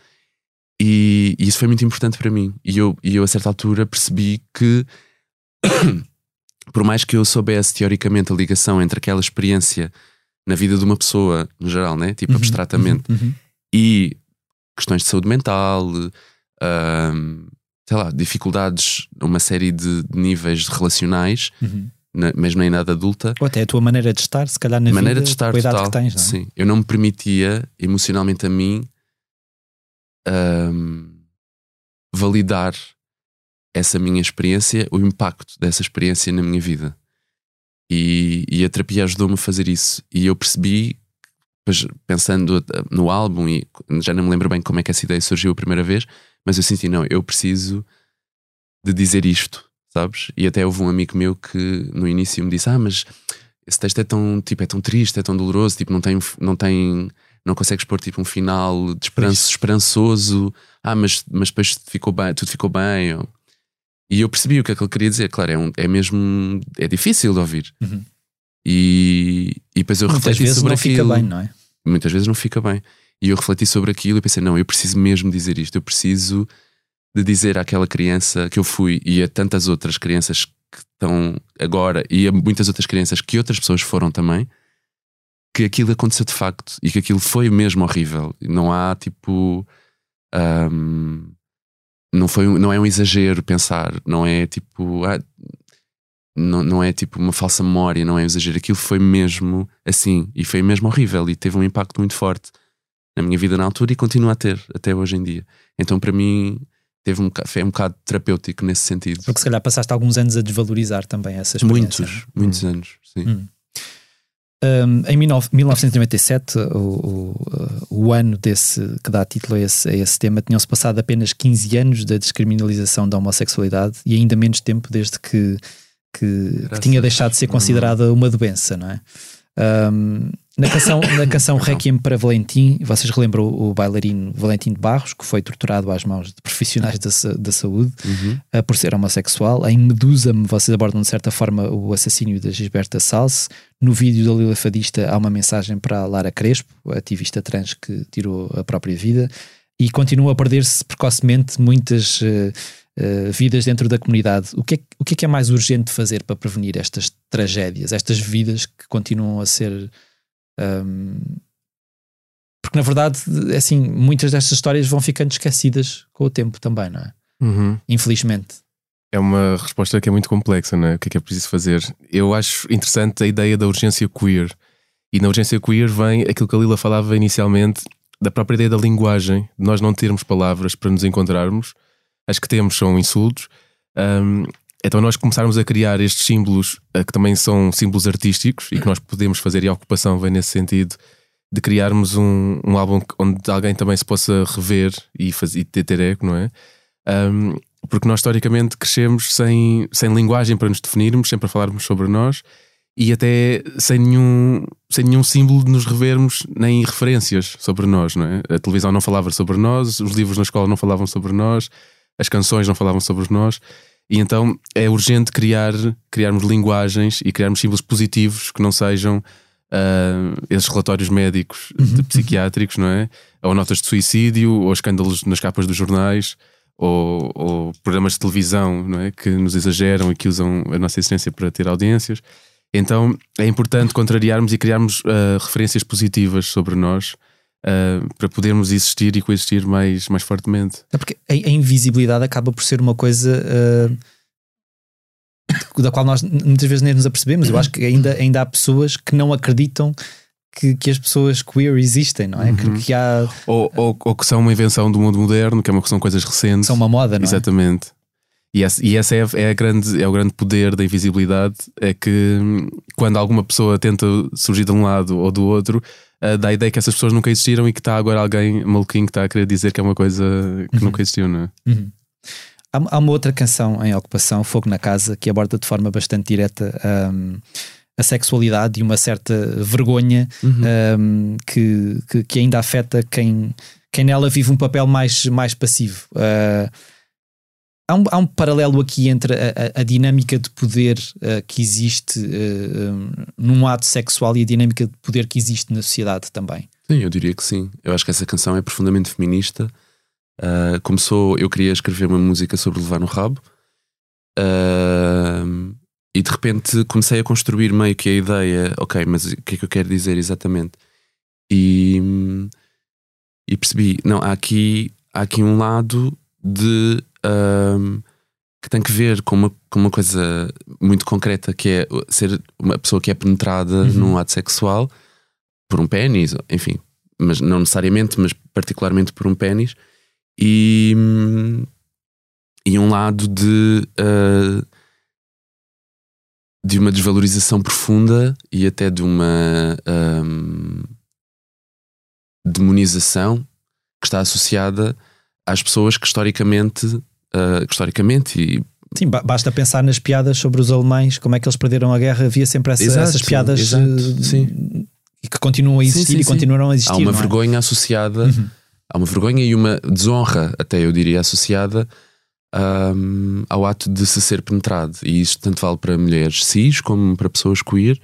E, e isso foi muito importante para mim. E eu, e eu a certa altura percebi que *coughs* por mais que eu soubesse teoricamente a ligação entre aquela experiência na vida de uma pessoa, no geral, né? tipo Uhum, abstratamente, uhum, e questões de saúde mental, sei lá, dificuldades, uma série de de níveis relacionais, uhum. na- mesmo na idade adulta, Ou até a tua maneira de estar, se calhar na maneira vida, de estar com a idade total. que tens, não é? Sim, eu não me permitia emocionalmente a mim validar essa minha experiência, o impacto dessa experiência na minha vida. E, e a terapia ajudou-me a fazer isso. E eu percebi, depois, pensando no álbum, e já não me lembro bem como é que essa ideia surgiu a primeira vez, mas eu senti, não, eu preciso de dizer isto, sabes? E até houve um amigo meu que no início me disse: Ah, mas esse texto é tão, tipo, é tão triste, é tão doloroso, tipo, não tem, não tem, não consegues pôr tipo um final de esperanço, esperançoso. Ah, mas, mas depois ficou bem, tudo ficou bem. ou- E eu percebi o que é que ele queria dizer. Claro, é, um, é mesmo, é difícil de ouvir. Uhum. E, e depois eu Muitas refleti vezes sobre não aquilo. fica bem, não é? Muitas vezes não fica bem. E eu refleti sobre aquilo e pensei: não, eu preciso mesmo dizer isto. Eu preciso de dizer àquela criança que eu fui e a tantas outras crianças que estão agora e a muitas outras crianças que outras pessoas foram também que aquilo aconteceu de facto e que aquilo foi mesmo horrível. Não há tipo. ahm, não, foi, não é um exagero pensar, não é tipo. ah, não, não é tipo uma falsa memória, não é um exagero. Aquilo foi mesmo assim e foi mesmo horrível e teve um impacto muito forte na minha vida na altura e continua a ter até hoje em dia. Então, para mim, teve um, foi um bocado terapêutico nesse sentido. Porque se calhar passaste alguns anos a desvalorizar também essa experiência. Muitos, muitos anos, sim. Hum. Um, em 19- 1997, o, o, o ano desse, que dá título a esse, a esse tema, tinham-se passado apenas 15 anos da descriminalização da homossexualidade e ainda menos tempo desde que, que, que tinha deixado de ser Deus. considerada uma doença, não é? Um, na canção, na canção. Requiem para Valentim, vocês relembram o bailarino Valentim de Barros, que foi torturado às mãos de profissionais da, da saúde Uhum. uh, por ser homossexual. Em Medusa-me, vocês abordam de certa forma o assassínio da Gisberta Salse. No vídeo da Lila Fadista há uma mensagem para a Lara Crespo, ativista trans que tirou a própria vida, e continua a perder-se precocemente muitas uh, uh, vidas dentro da comunidade. O que, é, o que é que é mais urgente fazer para prevenir estas tragédias, estas vidas que continuam a ser. Um, porque na verdade, assim, muitas destas histórias vão ficando esquecidas com o tempo também, não é? Uhum. Infelizmente. É uma resposta que é muito complexa, não é? O que é que é preciso fazer? Eu acho interessante a ideia da urgência queer. E na urgência queer vem aquilo que a Lila falava inicialmente, da própria ideia da linguagem, de nós não termos palavras para nos encontrarmos. As que temos são insultos. Hum, então nós começarmos a criar estes símbolos eh, que também são símbolos artísticos e que nós podemos fazer, e a ocupação vem nesse sentido, de criarmos um, um álbum onde alguém também se possa rever e, fazer, e ter, ter eco, não é? Um, porque nós historicamente crescemos sem, sem linguagem para nos definirmos, sempre a falarmos sobre nós e até sem nenhum, sem nenhum símbolo de nos revermos nem referências sobre nós, não é? A televisão não falava sobre nós, os livros na escola não falavam sobre nós, as canções não falavam sobre nós, e então é urgente criar, criarmos linguagens e criarmos símbolos positivos que não sejam ah, esses relatórios médicos de psiquiátricos, não é? Ou notas de suicídio, ou escândalos nas capas dos jornais, ou, ou programas de televisão, não é? Que nos exageram e que usam a nossa existência para ter audiências. Então é importante contrariarmos e criarmos ah, referências positivas sobre nós uh, para podermos existir e coexistir mais, mais fortemente. É porque a, a invisibilidade acaba por ser uma coisa uh, da qual nós muitas vezes nem nos apercebemos. Eu acho que ainda, ainda há pessoas que não acreditam que, que as pessoas queer existem, não é? Uhum. Que, que há. Ou, ou, ou, que são uma invenção do mundo moderno, que é uma, são coisas recentes. São uma moda, não Exatamente. é? E esse, e esse é, é, a grande, é o grande poder da invisibilidade: é que hum, quando alguma pessoa tenta surgir de um lado ou do outro, uh, dá a ideia que essas pessoas nunca existiram e que está agora alguém maluquinho que está a querer dizer que é uma coisa que Uhum. nunca existiu, não é? Uhum. Há, há uma outra canção em Ocupação, Fogo na Casa, que aborda de forma bastante direta um, a sexualidade e uma certa vergonha um, que, que, que ainda afeta quem, quem nela vive um papel mais, mais passivo. Uh, há, um, há um paralelo aqui entre a, a, a dinâmica de poder uh, que existe uh, um, num ato sexual e a dinâmica de poder que existe na sociedade também. Sim, eu diria que sim. Eu acho que essa canção é profundamente feminista. Uh, começou, eu queria escrever uma música sobre levar no rabo. E de repente comecei a construir meio que a ideia, ok, mas o que é que eu quero dizer exatamente? E, e percebi, não, há aqui, há aqui um lado de um, que tem que ver com uma, com uma coisa muito concreta que é ser uma pessoa que é penetrada Uhum. num ato sexual por um pênis, enfim, mas não necessariamente, mas particularmente por um pênis, e, e um lado de, uh, de uma desvalorização profunda e até de uma um, demonização que está associada às pessoas que historicamente, uh, historicamente e Sim, ba- basta pensar nas piadas sobre os alemães, como é que eles perderam a guerra, havia sempre essa- Exato, essas piadas exato, eh, que continuam a existir Sim, sim, e continuarão a existir. há uma é? vergonha associada, Uhum. há uma vergonha e uma desonra, até eu diria, associada um, ao ato de se ser penetrado. E isto tanto vale para mulheres cis como para pessoas queer.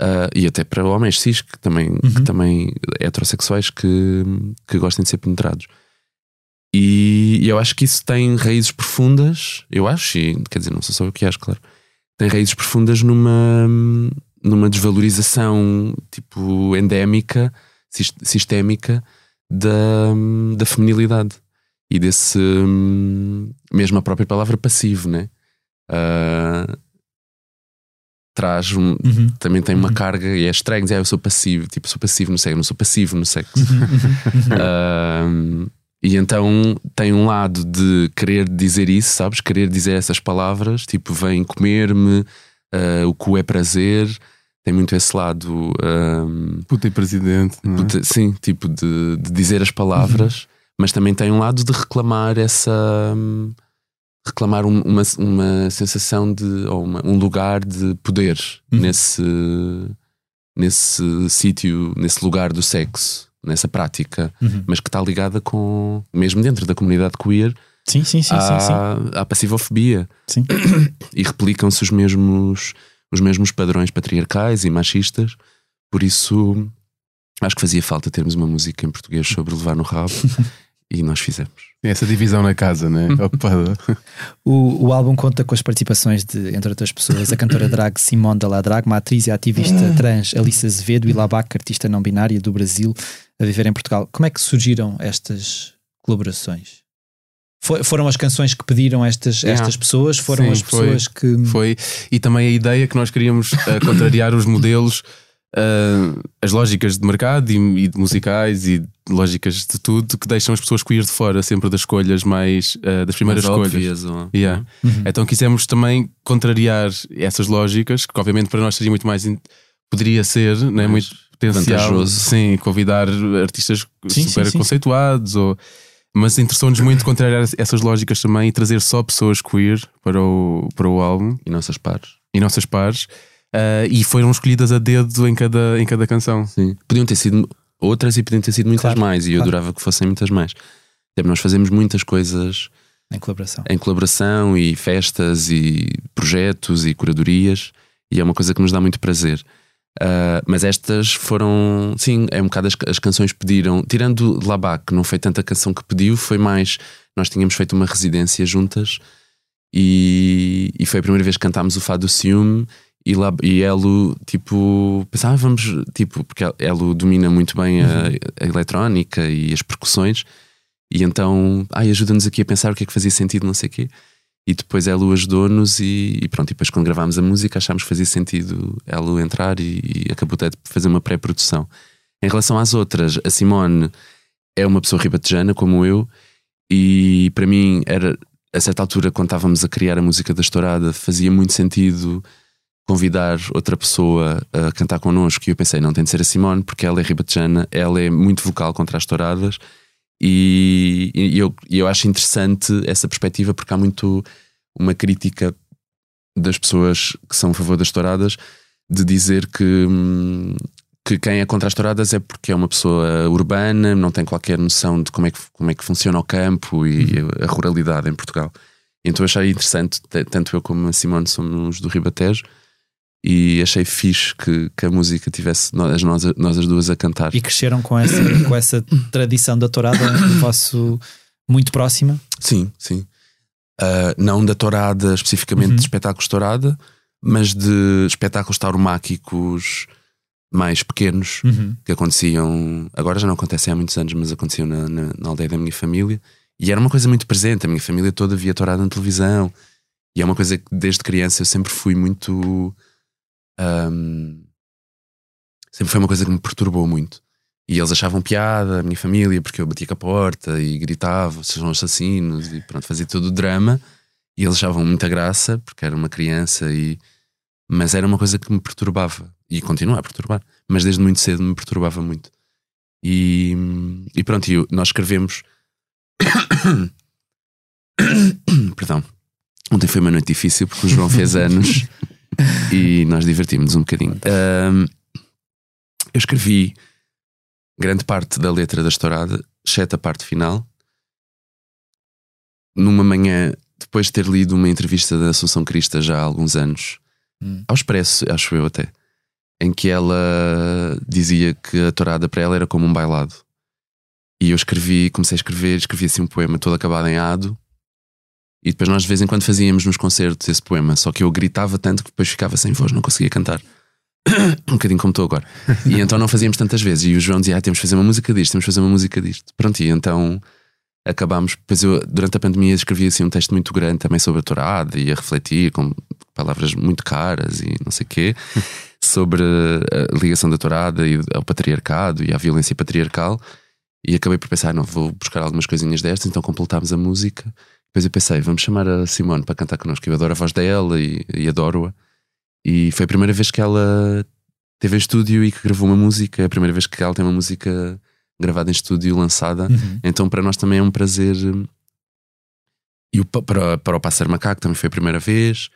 uh, e até para homens cis que também, Uhum. que também heterossexuais que, que gostem de ser penetrados. E, e eu acho que isso tem raízes profundas, eu acho, e quer dizer, não sou só eu que acho, claro, tem raízes profundas numa, numa desvalorização tipo endémica, sis- sistémica da, da feminilidade e desse mesmo a própria palavra passivo, né? Ah, traz um, Uhum. também tem uma Uhum. carga e é estranho dizer ah, eu sou passivo, tipo, sou passivo no sexo, não sou passivo no sexo. Uhum. *laughs* Ahm, e então tem um lado de querer dizer isso, sabes? Querer dizer essas palavras, tipo, vem comer-me, ah, o cu é prazer. Tem muito esse lado, ahm, Puta e presidente. é? puta- sim, tipo, de, de dizer as palavras, mas também tem um lado de reclamar essa. hum, reclamar um- uma, uma sensação de. ou uma- um lugar de poder Uhum. nesse. nesse sítio, nesse lugar do sexo, nessa prática Uhum. mas que está ligada com, mesmo dentro da comunidade queer, Sim, sim, sim, sim, sim. à passivofobia. Sim. *coughs* E replicam-se os mesmos, os mesmos padrões patriarcais e machistas. Por isso, acho que fazia falta termos uma música em português sobre levar no rabo *laughs* e nós fizemos. Tem essa divisão na casa, né? *laughs* O, o álbum conta com as participações de, entre outras pessoas, a cantora *coughs* drag Simone da La Drag, uma atriz e ativista trans Alice Azevedo e Labac, artista não binária do Brasil, a viver em Portugal. Como é que surgiram estas colaborações? Foi- foram as canções que pediram estas, Yeah. estas pessoas? Foram Sim, as foi. pessoas que. Foi. E também a ideia que nós queríamos ah, contrariar os modelos, ah, as lógicas de mercado e, e de musicais e lógicas de tudo que deixam as pessoas queer de fora sempre das escolhas mais ah, das primeiras Mais escolhas. óbvias, ou- Yeah. Uhum. Então quisemos também contrariar essas lógicas, que obviamente para nós seria muito mais. in- Poderia ser, né, Mais muito potencial. vantajoso. Sim, convidar artistas Sim, sim, super sim, sim. conceituados. Ou, mas interessou-nos muito contrariar essas lógicas também e trazer só pessoas queer para o, para o álbum E nossas pares. e nossas pares. Ah, e foram escolhidas a dedo em cada, em cada canção. Sim. Podiam ter sido outras e podiam ter sido muitas Claro, mais. E eu claro. adorava que fossem muitas mais. Porque nós fazemos muitas coisas Em colaboração. em colaboração e festas e projetos e curadorias e é uma coisa que nos dá muito prazer. Ah, mas estas foram, sim, é um bocado as, as canções pediram, tirando Labac, que não foi tanta canção que pediu, foi mais. Nós tínhamos feito uma residência juntas e, e foi a primeira vez que cantámos o Fado do Ciúme E, lá, e Elo, tipo, pensava, ah, vamos, tipo, porque Elo domina muito bem a, a eletrónica e as percussões, e então, ai, ajuda-nos aqui a pensar o que é que fazia sentido, não sei o quê. E depois Elo ajudou-nos e, e, pronto, e depois quando gravámos a música achámos que fazia sentido Elo entrar e, e acabou até de fazer uma pré-produção. Em relação às outras, a Simone é uma pessoa ribatejana como eu, e para mim era, a certa altura, quando estávamos a criar a música da Estourada, fazia muito sentido convidar outra pessoa a cantar connosco e eu pensei, não tem de ser a Simone porque ela é ribatejana, ela é muito vocal contra as touradas e, e eu, eu acho interessante essa perspectiva porque há muito uma crítica das pessoas que são a favor das touradas de dizer que, hum, que quem é contra as touradas é porque é uma pessoa urbana, não tem qualquer noção de como é que, como é que funciona o campo e a ruralidade em Portugal. Então achei interessante, tanto eu como a Simone somos do Ribatejo, e achei fixe que, que a música tivesse nós, nós, nós as duas a cantar. E cresceram com essa, com essa tradição da tourada vosso muito próxima? Sim, sim. Uh, não da tourada especificamente uhum. de espetáculos de tourada, mas de espetáculos tauromáquicos mais pequenos uhum. que aconteciam. Agora já não acontecem há muitos anos, mas aconteciam na, na, na, aldeia da minha família. E era uma coisa muito presente. A minha família toda via tourada na televisão. E é uma coisa que desde criança eu sempre fui muito um, sempre foi uma coisa que me perturbou muito. E eles achavam piada, a minha família, porque eu batia com a porta e gritava, sejam assassinos, e pronto, fazia todo o drama. E eles achavam muita graça, porque era uma criança, e... mas era uma coisa que me perturbava. E continua a perturbar. Mas desde muito cedo me perturbava muito. E, e pronto, e nós escrevemos. *coughs* *coughs* Perdão. Ontem foi uma noite difícil porque o João fez anos *laughs* *laughs* e nós divertimos um bocadinho. Um, eu escrevi grande parte da letra da estourada, exceto a parte final, numa manhã, depois de ter lido uma entrevista da Assunção Crista já há alguns anos, hum. ao Expresso, acho eu até, em que ela dizia que a tourada para ela era como um bailado. E eu escrevi, comecei a escrever, escrevi assim um poema todo acabado em ado e depois nós de vez em quando fazíamos nos concertos esse poema, só que eu gritava tanto que depois ficava sem voz, não conseguia cantar. *coughs* um bocadinho como estou agora. E então não fazíamos tantas vezes. E o João dizia: ah, temos de fazer uma música disto, temos de fazer uma música disto. Pronto, e então acabámos. Depois eu, durante a pandemia, escrevi assim um texto muito grande também sobre a tourada e a refletir com palavras muito caras e não sei o quê, *laughs* sobre a ligação da tourada e ao patriarcado e à violência patriarcal. E acabei por pensar: não, vou buscar algumas coisinhas destas. Então completámos a música depois eu pensei, vamos chamar a Simone para cantar connosco. Eu adoro a voz dela e, e adoro-a. E foi a primeira vez que ela teve em estúdio e que gravou uma música. É a primeira vez que ela tem uma música gravada em estúdio lançada. Uhum. Então para nós também é um prazer. E o, para, para o Pássaro Macaco também foi a primeira vez.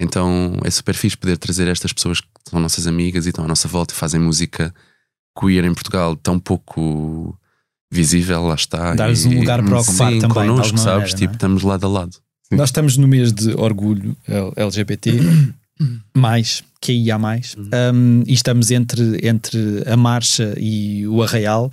Então é super fixe poder trazer estas pessoas que são nossas amigas e estão à nossa volta e fazem música queer em Portugal tão pouco visível, lá está. Dar-lhes um lugar para ocupar sim, também. Connosco, sabes? Maneira, tipo, é? estamos lado a lado. Sim. Nós estamos no mês de orgulho LGBT, *coughs* mais, que aí há mais, um, e estamos entre, entre a marcha e o arraial.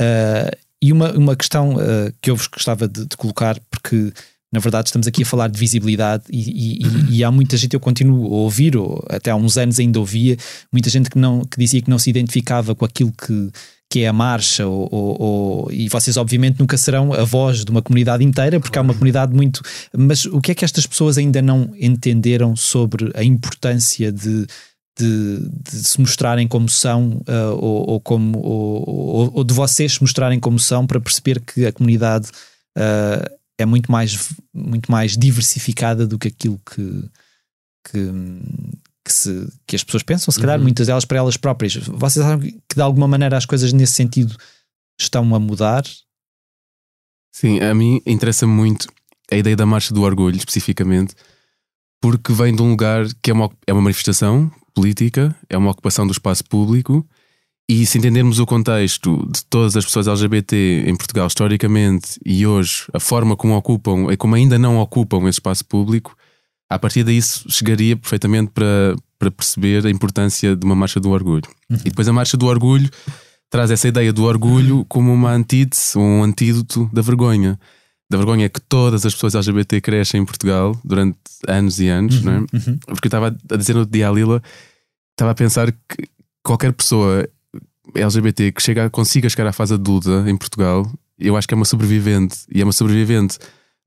Uh, e uma, uma questão uh, que eu vos gostava de, de colocar, porque na verdade estamos aqui a falar de visibilidade e, e, e, *coughs* há muita gente, eu continuo a ouvir, ou até há uns anos ainda ouvia, muita gente que, não, que dizia que não se identificava com aquilo que que é a marcha, ou, ou, ou, e vocês obviamente nunca serão a voz de uma comunidade inteira, porque há uma comunidade muito. Mas o que é que estas pessoas ainda não entenderam sobre a importância de, de, de se mostrarem como são, uh, ou, ou, como, ou, de vocês se mostrarem como são, para perceber que a comunidade uh, é muito mais, muito mais diversificada do que aquilo que, que, que, se, que as pessoas pensam, se calhar, uhum. muitas delas para elas próprias. Vocês sabem que de alguma maneira as coisas nesse sentido estão a mudar? Sim, a mim interessa muito a ideia da Marcha do Orgulho, especificamente, porque vem de um lugar que é uma, é uma manifestação política, é uma ocupação do espaço público. E se entendermos o contexto de todas as pessoas LGBT em Portugal historicamente e hoje, a forma como ocupam e como ainda não ocupam esse espaço público, a partir daí chegaria perfeitamente para, para perceber a importância de uma marcha do orgulho. Uhum. E depois a marcha do orgulho traz essa ideia do orgulho como uma antítese, um antídoto da vergonha. da vergonha que todas as pessoas LGBT crescem em Portugal durante anos e anos, não é? Porque eu estava a dizer no outro dia à Lila, estava a pensar que qualquer pessoa LGBT que chega, consiga chegar à fase adulta em Portugal, eu acho que é uma sobrevivente. E é uma sobrevivente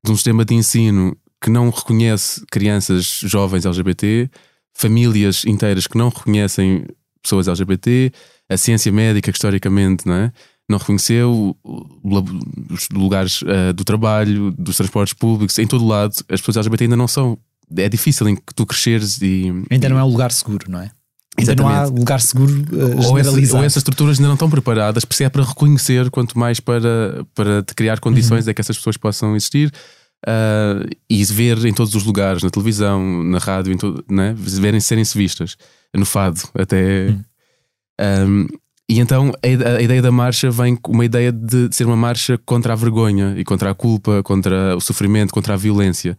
de um sistema de ensino que não reconhece crianças jovens LGBT, famílias inteiras que não reconhecem pessoas LGBT, a ciência médica que historicamente não, é? não reconheceu, os lugares eh, do trabalho, dos transportes públicos, em todo lado, as pessoas LGBT ainda não são. É difícil em que tu cresceres e. Ainda não é um lugar seguro, não é? Ainda não há lugar seguro uh, ou, essa- ou essas estruturas ainda não estão preparadas, por isso é para reconhecer, quanto mais para, para te criar condições Uhum. é que essas pessoas possam existir ah, e ver em todos os lugares, na televisão, na rádio, em todo, né? verem serem-se vistas, no fado até. Uhum. Um, e então a, a ideia da marcha vem com uma ideia de ser uma marcha contra a vergonha e contra a culpa, contra o sofrimento, contra a violência.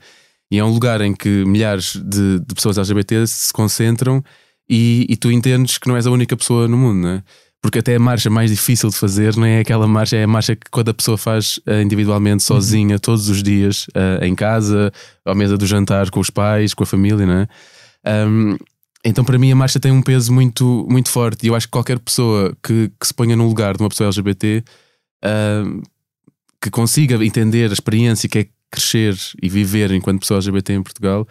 E é um lugar em que milhares de, de pessoas LGBT se concentram e, e tu entendes que não és a única pessoa no mundo, não é? Porque até a marcha mais difícil de fazer não é aquela marcha, é a marcha que cada pessoa faz eh, individualmente, sozinha, todos os dias, eh, em casa, à mesa do jantar, com os pais, com a família, não é? Um, então, para mim, a marcha tem um peso muito, muito forte. E eu acho que qualquer pessoa que, que se ponha no lugar de uma pessoa LGBT um, que consiga entender a experiência que é crescer e viver enquanto pessoa LGBT em Portugal,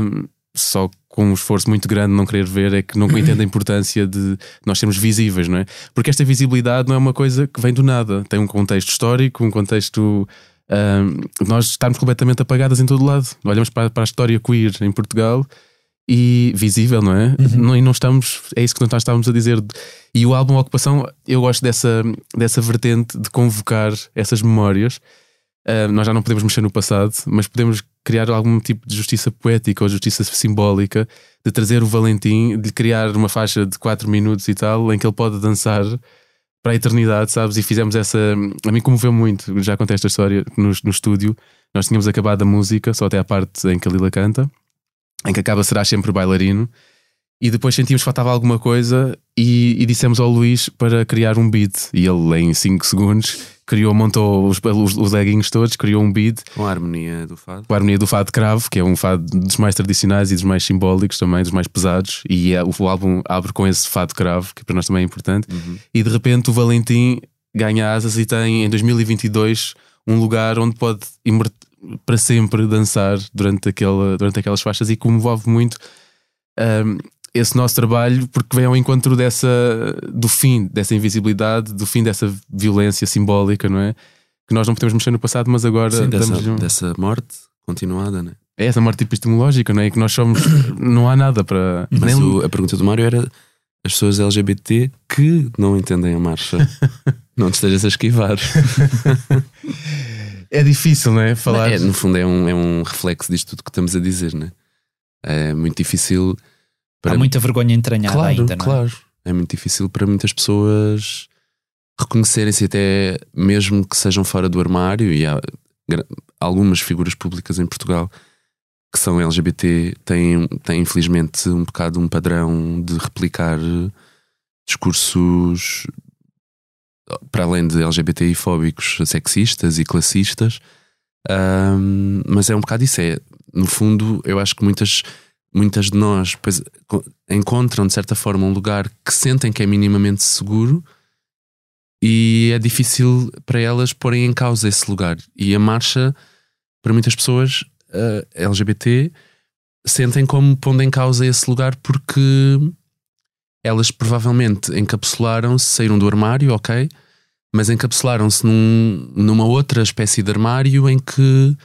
um, só com um esforço muito grande não querer ver, é que não entende a *coughs* importância de nós sermos visíveis, não é? Porque esta visibilidade não é uma coisa que vem do nada, tem um contexto histórico, um contexto. um, nós estamos completamente apagadas em todo lado. Olhamos para, para a história queer em Portugal e visível, não é? Não, e não estamos, é isso que nós estávamos a dizer. E o álbum Ocupação, eu gosto dessa, dessa vertente de convocar essas memórias. Ah, nós já não podemos mexer no passado, mas podemos criar algum tipo de justiça poética ou justiça simbólica, de trazer o Valentim, de criar uma faixa de 4 minutos e tal, em que ele pode dançar para a eternidade, sabes? E fizemos essa. A mim comoveu muito, já contei esta história no, no estúdio. Nós tínhamos acabado a música, só até a parte em que a Lila canta, em que acaba será sempre bailarino. E depois sentimos que faltava alguma coisa e, e dissemos ao Luís para criar um beat. E ele, em 5 segundos, criou, montou os, os, os leggings todos, criou um beat Com a harmonia do fado. com a harmonia do fado cravo, que é um fado dos mais tradicionais e dos mais simbólicos também, dos mais pesados. E é- o álbum abre com esse fado cravo, que para nós também é importante. E de repente o Valentim ganha asas e tem em 2022 um lugar onde pode para sempre dançar durante, aquela, durante aquelas faixas e comove muito um, esse nosso trabalho porque vem ao encontro dessa do fim dessa invisibilidade, do fim dessa violência simbólica, não é? Que nós não podemos mexer no passado, mas agora Sim, dessa, damos- dessa morte continuada, né? é essa morte epistemológica, não é? Que nós somos. *coughs* não há nada para. Mas nem- o- a pergunta do Mário era as pessoas LGBT que não entendem a marcha. *laughs* não te estejas a esquivar. É difícil, não é? Falar. É, no fundo, é um, é um reflexo disto tudo que estamos a dizer, né? É muito difícil para. Há muita vergonha entranhada claro, ainda, não é? claro. É muito difícil para muitas pessoas reconhecerem-se, até mesmo que sejam fora do armário. E há algumas figuras públicas em Portugal que são LGBT têm, têm infelizmente um bocado um padrão de replicar discursos para além de LGBTI fóbicos, sexistas e classistas. Ahm, mas é um bocado isso. É, no fundo, eu acho que muitas, muitas de nós pois, co- encontram, de certa forma, um lugar que sentem que é minimamente seguro e é difícil para elas porem em causa esse lugar. E a marcha, para muitas pessoas eh, LGBT, sentem como pondo em causa esse lugar porque elas provavelmente encapsularam-se, saíram do armário, ok, mas encapsularam-se num- numa outra espécie de armário em que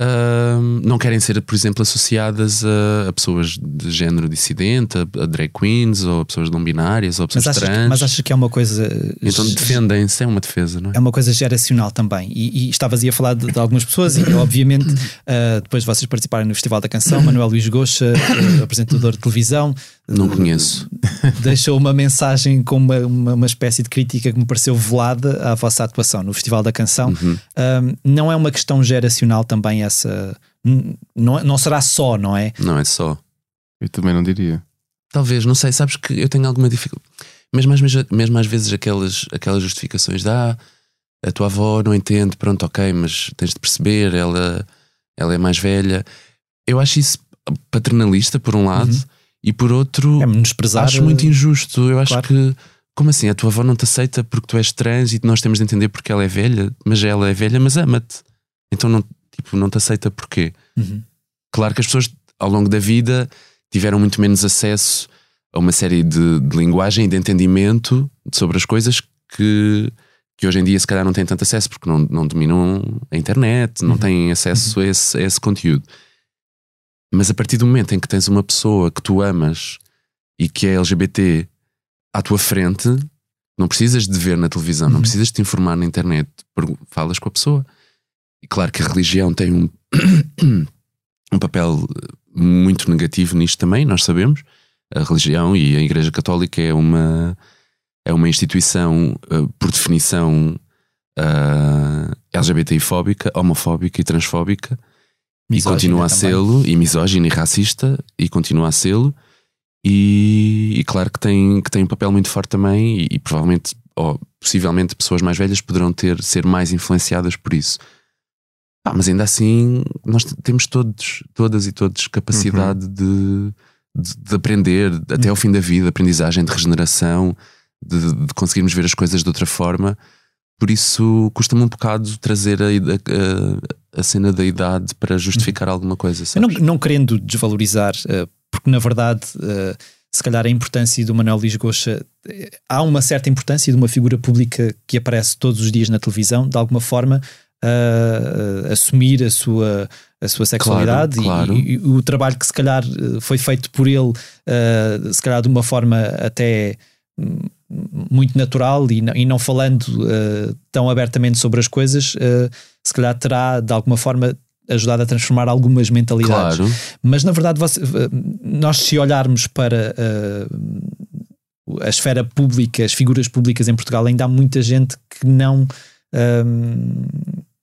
ahm, não querem ser, por exemplo, associadas a, a pessoas de género dissidente, a, a drag queens, ou a pessoas não binárias, ou a pessoas Mas achas, trans. mas achas que é uma coisa. Então defendem-se, é uma defesa, não é? É uma coisa geracional também. E, e estavas aí a falar de, de algumas pessoas, e obviamente, *coughs* ah, depois de vocês participarem no Festival da Canção, Manuel Luís Goxa, ah, apresentador de televisão, Não conheço. deixou uma mensagem com uma, uma, uma espécie de crítica que me pareceu velada à vossa atuação no Festival da Canção. Uhum. Um, não é uma questão geracional também essa. Não, não será só, não é? Não é só. Eu também não diria. Talvez, não sei, sabes que eu tenho alguma dificuldade. Mesmo às, mesmo às vezes aquelas, aquelas justificações de ah, a tua avó não entende, pronto, ok, mas tens de perceber, ela, ela é mais velha. Eu acho isso paternalista, por um lado, Uhum. e por outro, É menosprezar. acho muito injusto. Eu acho claro. que, como assim, a tua avó não te aceita porque tu és trans e nós temos de entender porque ela é velha, mas ela é velha, mas ama-te. Então não, tipo, não te aceita porquê? Uhum. Claro que as pessoas ao longo da vida tiveram muito menos acesso a uma série de, de linguagem e de entendimento sobre as coisas que, que hoje em dia se calhar não têm tanto acesso porque não, não dominam a internet, não Uhum. têm acesso a, esse, a esse conteúdo. Mas a partir do momento em que tens uma pessoa que tu amas e que é LGBT à tua frente, não precisas de ver na televisão, não Uhum. precisas de te informar na internet, falas com a pessoa. E claro que a religião tem um, *coughs* um papel muito negativo nisto também, nós sabemos. A religião e a Igreja Católica é uma, é uma instituição, eh, por definição, uh, LGBTI-fóbica, homofóbica e transfóbica. E Misógina continua a sê-lo, e misógino e racista, e continua a sê-lo. E, e claro que tem, que tem um papel muito forte também, e, e provavelmente, ou possivelmente, pessoas mais velhas poderão ter, ser mais influenciadas por isso. Ah, mas ainda assim, nós temos todos, todas e todos capacidade de, de, de aprender até ao fim da vida, aprendizagem de regeneração, de, de conseguirmos ver as coisas de outra forma. Por isso, custa-me um bocado trazer a, a, a cena da idade para justificar alguma coisa. Não, não querendo desvalorizar, eh, porque na verdade, eh, se calhar a importância do Manuel Luís Goxa, eh, há uma certa importância de uma figura pública que aparece todos os dias na televisão, de alguma forma, a- a assumir a sua, a sua sexualidade e- claro. E, e o trabalho que se calhar eh, foi feito por ele, eh, se calhar de uma forma até hum, muito natural e não, e não falando eh, tão abertamente sobre as coisas, eh, se calhar terá de alguma forma ajudado a transformar algumas mentalidades. Claro, Mas na verdade, você- nós se olharmos para uh, a esfera pública, as figuras públicas em Portugal, ainda há muita gente que não. um,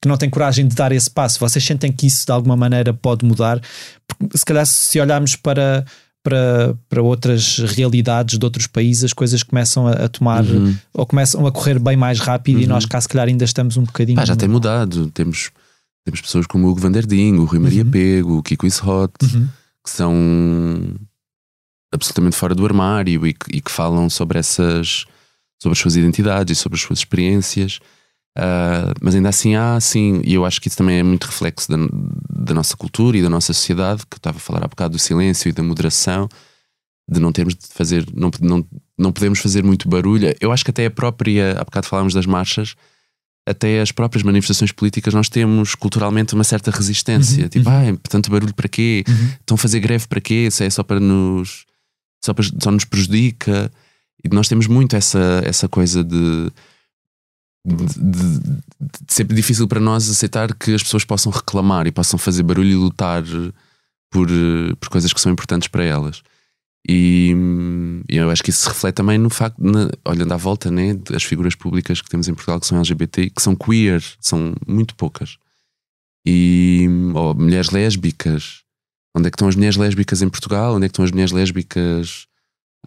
que não tem coragem de dar esse passo. Vocês sentem que isso de alguma maneira pode mudar? Porque, se calhar, se olharmos para, para, para outras realidades de outros países, as coisas começam a, a tomar Uhum. ou começam a correr bem mais rápido e nós cá, se calhar, ainda estamos um bocadinho. Pá, já tem mudado. Temos, temos pessoas como o Hugo Van der Ding, o Rui Maria Uhum. Pego, o Kiko Ishot, Uhum. que são absolutamente fora do armário e que, e que falam sobre essas sobre as suas identidades e sobre as suas experiências. Ah, mas ainda assim há, sim, e eu acho que isso também é muito reflexo da, da nossa cultura e da nossa sociedade, que eu estava a falar há bocado do silêncio e da moderação, de não termos de fazer, não, não, não podemos fazer muito barulho. Eu acho que até a própria, há bocado falámos das marchas, até as próprias manifestações políticas nós temos culturalmente uma certa resistência. Uhum, tipo, uhum. ah, tanto barulho para quê? Uhum. Estão a fazer greve para quê? Se é só para nos. Só, para, só nos prejudica. E nós temos muito essa, essa coisa de, de, de- ser difícil para nós aceitar que as pessoas possam reclamar e possam fazer barulho e lutar por, eh, por coisas que são importantes para elas. E, hum, e eu acho que isso se reflete também no facto, na- olhando à volta, né, das figuras públicas que temos em Portugal que são LGBT, que são queer, são muito poucas. E, ou mulheres lésbicas. Onde é que estão as mulheres lésbicas em Portugal? Onde é que estão as mulheres lésbicas,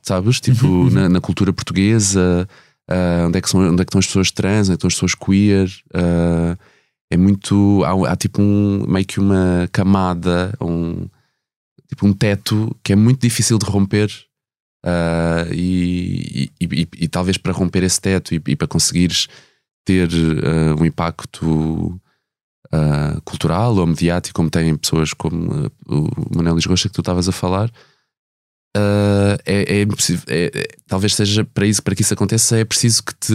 sabes? Tipo, Uhum, na, na cultura portuguesa. Ah, onde, é que são, onde é que estão as pessoas trans? Onde é estão as pessoas queer? Ah, é muito. Há, há tipo um, meio que uma camada, um, tipo um teto que é muito difícil de romper. ah, e, e, e- e talvez para romper esse teto e, para conseguires ter ah, um impacto ah, cultural ou mediático, como têm pessoas como o Manuel Lisgocha que tu estavas a falar, ah, é, é impossível. é- é- talvez seja para isso, para que isso aconteça, é preciso que te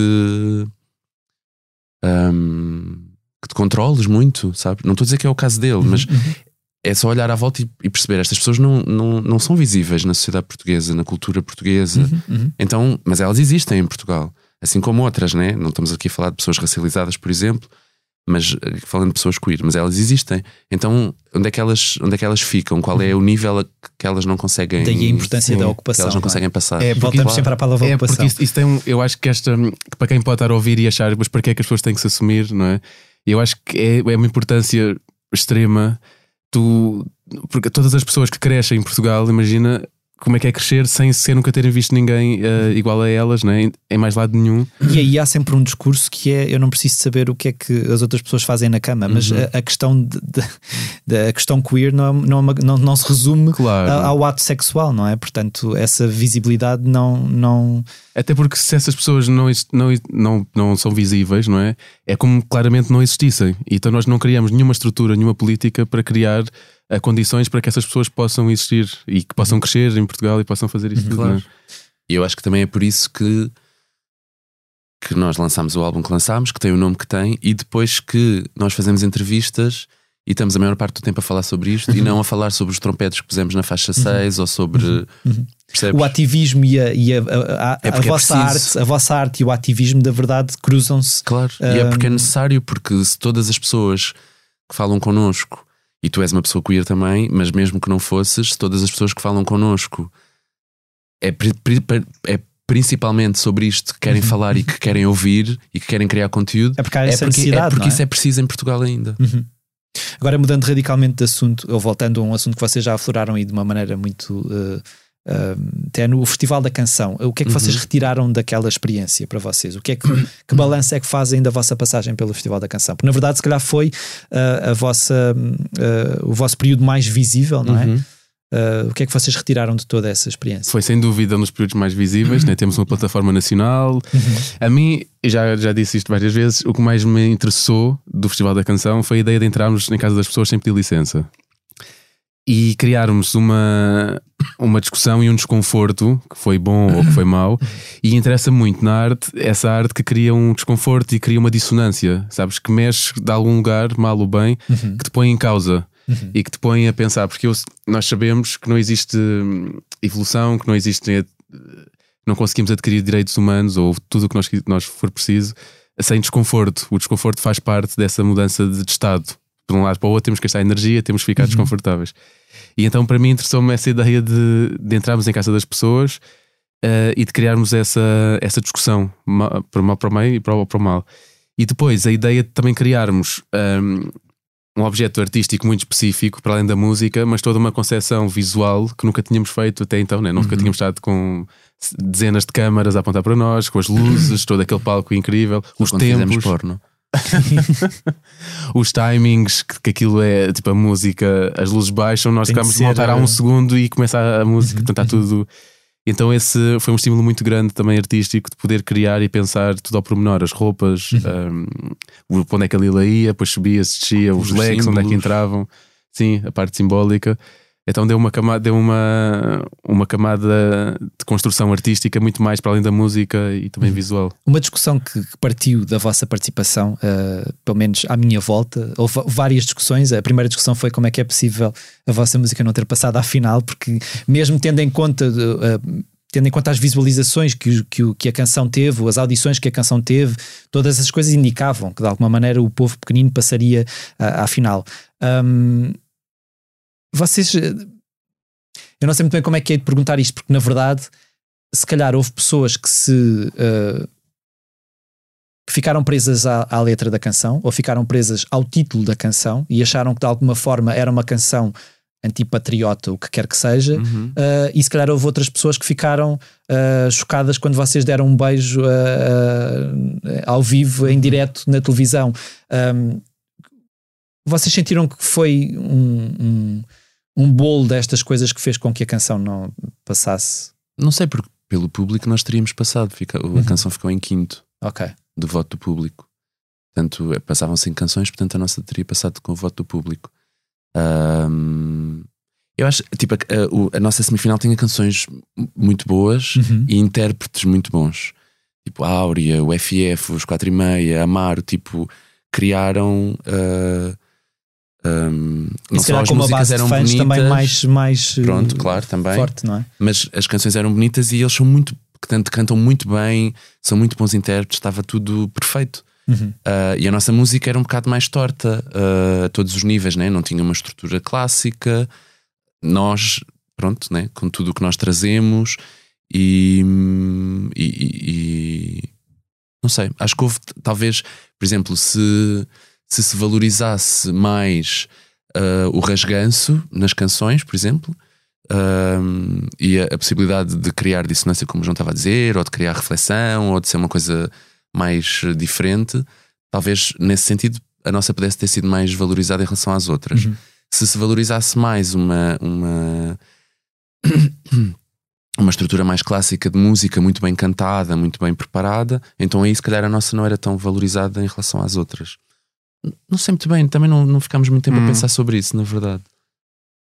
ahm, que te controles muito, sabe? Não estou a dizer que é o caso dele, mas Uhum. é só olhar à volta e, e perceber estas pessoas não, não, não são visíveis na sociedade portuguesa, na cultura portuguesa. Uhum. Uhum. Então, mas elas existem em Portugal, assim como outras, né? Não estamos aqui a falar de pessoas racializadas, por exemplo, mas eh, falando de pessoas queer, mas elas existem. Então, onde é que elas, onde é que elas ficam? Qual é o nível a que- elas não conseguem? Daí a importância Sim, da que ocupação. elas não é? conseguem passar. É, porque- Voltamos Claro. sempre à palavra É ocupação. porque isso, isso tem um, eu acho que esta, que para quem pode estar a ouvir e achar, mas para que é que as pessoas têm que se assumir, não é? Eu acho que é, é uma importância extrema. Tu, porque todas as pessoas que crescem em Portugal, imagina como é que é crescer sem sequer nunca terem visto ninguém uh, igual a elas, né? em mais lado nenhum. E aí há sempre um discurso que é: eu não preciso saber o que é que as outras pessoas fazem na cama, mas Uhum. a, a questão de- de- a questão queer não, é- não, é uma- não, não se resume Claro. a- ao ato sexual, não é? Portanto, essa visibilidade não. não Até porque se essas pessoas não, não, não, não são visíveis, não é? É como claramente não existissem. Então nós não criamos nenhuma estrutura, nenhuma política para criar eh, condições para que essas pessoas possam existir e que possam crescer em Portugal e possam fazer isto. Claro. não é? E eu acho que também é por isso que, que nós lançámos o álbum que lançámos, que tem o nome que tem, e depois que nós fazemos entrevistas e estamos a maior parte do tempo a falar sobre isto e não a falar sobre os trompetes que pusemos na faixa 6 ou sobre. Percebes? o ativismo e a, e a, a- É a porque é vossa preciso. arte, a vossa arte e o ativismo, da verdade, cruzam-se. Claro, e é porque é necessário, porque se todas as pessoas que falam connosco, e tu és uma pessoa queer também, mas mesmo que não fosses, se todas as pessoas que falam connosco é, pri- pri- é principalmente sobre isto que querem falar e que querem ouvir e que querem criar conteúdo, É porque há é essa porque, é necessidade. porque não isso é preciso em Portugal ainda. Uhum. Agora, mudando radicalmente de assunto, ou voltando a um assunto que vocês já afloraram aí de uma maneira muito uh, uh, tenue, o Festival da Canção. O que é que vocês retiraram daquela experiência para vocês? O que é que, *coughs* que balanço é que fazem da vossa passagem pelo Festival da Canção? Porque na verdade, se calhar, foi uh, a vossa, uh, o vosso período mais visível, não é? Uhum. Uh, o que é que vocês retiraram de toda essa experiência? Foi sem dúvida um dos períodos mais visíveis, né? temos uma plataforma nacional. A mim, e já, já disse isto várias vezes, o que mais me interessou do Festival da Canção foi a ideia de entrarmos em casa das pessoas sem pedir licença e criarmos uma, uma discussão e um desconforto que foi bom ou que foi mau. E interessa muito na arte essa arte que cria um desconforto e cria uma dissonância, sabes? Que mexe de algum lugar, mal ou bem, que te põe em causa e que te põe a pensar, porque eu- nós sabemos que não existe hum, evolução, que não existe. Não conseguimos adquirir direitos humanos ou tudo o que nós, nós for preciso sem desconforto. O desconforto faz parte dessa mudança de estado. De um lado para o outro, temos que gastar energia, temos que ficar desconfortáveis. E então, para mim, interessou-me essa ideia de, de entrarmos em casa das pessoas eh, e de criarmos essa, essa discussão para o mal para o meio e para o, para o mal. E depois, a ideia de também criarmos hum, um objeto artístico muito específico, para além da música, mas toda uma concepção visual que nunca tínhamos feito até então, né? nunca tínhamos estado com dezenas de câmaras a apontar para nós, com as luzes, *coughs* todo aquele palco incrível, os tempos, porno. *laughs* os timings, que, que aquilo é tipo a música, as luzes baixam, nós ficamos de montar há eh, um segundo e começa a, a música, Uhum. portanto está tudo. Então esse foi um estímulo muito grande também artístico de poder criar e pensar tudo ao pormenor, as roupas, Uhum. um, onde é que ele ia, depois subia, se descia, os, Os leques, onde é que símbolos. entravam, sim, a parte simbólica. Então deu uma camada, deu uma, uma camada de construção artística muito mais para além da música e também Uhum. visual. Uma discussão que partiu da vossa participação, uh, pelo menos à minha volta, houve várias discussões. A primeira discussão foi como é que é possível a vossa música não ter passado à final, porque mesmo tendo em conta. uh, Tendo em conta as visualizações que, que, que a canção teve, as audições que a canção teve, todas essas coisas indicavam que de alguma maneira o povo pequenino passaria à, à final. Um, vocês. eh, Eu não sei muito bem como é que é de perguntar isto, porque na verdade, se calhar houve pessoas que se. eh, que ficaram presas à, à letra da canção ou ficaram presas ao título da canção e acharam que de alguma forma era uma canção antipatriota, o que quer que seja, Uhum. Uh, e se calhar houve outras pessoas que ficaram uh, chocadas quando vocês deram um beijo uh, uh, ao vivo, em direto na televisão. Um, vocês sentiram que foi um, um, um bolo destas coisas que fez com que a canção não passasse? Não sei, porque pelo público nós teríamos passado. Fica, a Uhum. canção ficou em quinto Ok. do voto do público. Portanto, eh, passavam cinco canções, portanto a nossa teria passado com o voto do público. Ahm, eu acho, tipo, a, a- a nossa semifinal tinha canções muito boas Uhum. e intérpretes muito bons. Tipo, a Áurea, o FF, os 4 e meia, Amaro, tipo, criaram. ah, ahm, E não se só calhar as músicas eram fãs bonitas, também mais, mais uh, Pronto, claro, também. forte, não é? mas as canções eram bonitas e eles são muito, portanto, cantam muito bem, são muito bons intérpretes, estava tudo perfeito. Uhum. Ah, e a nossa música era um bocado mais torta ah, a todos os níveis, né? não tinha uma estrutura clássica. Nós, pronto, né? com tudo o que nós trazemos e- e- e- não sei, acho que houve talvez, por exemplo, se se, se valorizasse mais ah, o rasganço nas canções, por exemplo, um, e a, a, possibilidade de criar dissonância, como o João estava a dizer, ou de criar reflexão, ou de ser uma coisa mais diferente, talvez nesse sentido a nossa pudesse ter sido mais valorizada em relação às outras. Uhum. Se se valorizasse mais uma, uma, *coughs* uma estrutura mais clássica de música, muito bem cantada, muito bem preparada, então aí se calhar a nossa não era tão valorizada em relação às outras. Não sei muito bem, também não, não ficámos muito tempo a hum. pensar sobre isso, na verdade.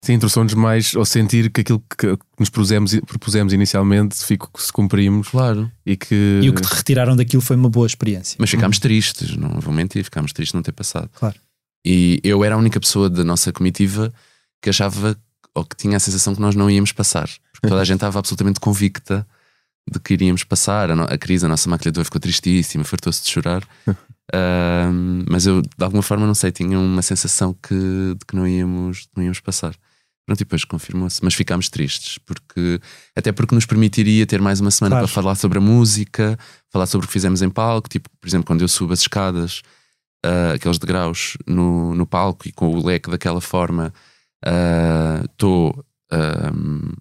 Sim, interessou-nos mais ao sentir que aquilo que nos propusemos, propusemos inicialmente ficou que se cumprimos. Claro. E, que... e o que te retiraram daquilo foi uma boa experiência. Mas ficámos uhum. tristes, não vou mentir, ficámos tristes de não ter passado. Claro. E eu era a única pessoa da nossa comitiva que achava ou que tinha a sensação que nós não íamos passar. Porque toda a gente estava absolutamente convicta de que iríamos passar. A, a crise, a nossa maquilhadora ficou tristíssima, fartou-se de chorar. *laughs* uh, mas eu, de alguma forma, não sei, tinha uma sensação que, de que não íamos, não íamos passar. Pronto, e depois confirmou-se, mas ficámos tristes, porque até porque nos permitiria ter mais uma semana claro. para falar sobre a música, falar sobre o que fizemos em palco, tipo, por exemplo, quando eu subo as escadas, uh, aqueles degraus no, no palco e com o leque daquela forma, estou uh,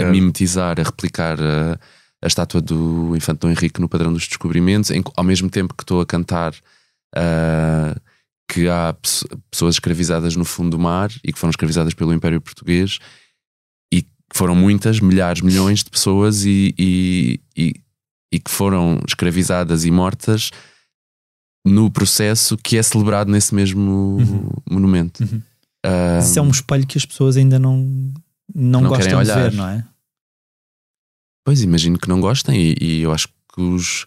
a, a, mimetizar, a replicar a, a, estátua do Infante Dom Henrique no padrão dos descobrimentos, em, ao mesmo tempo que estou a cantar. Uh, que há pessoas escravizadas no fundo do mar e que foram escravizadas pelo Império Português e foram muitas, milhares, milhões de pessoas e, e, e, e que foram escravizadas e mortas no processo que é celebrado nesse mesmo uhum. monumento. Uhum. Um, Isso é um espelho que as pessoas ainda não, não, não gostam de ver, não é? Pois, imagino que não gostem, e, e eu acho que os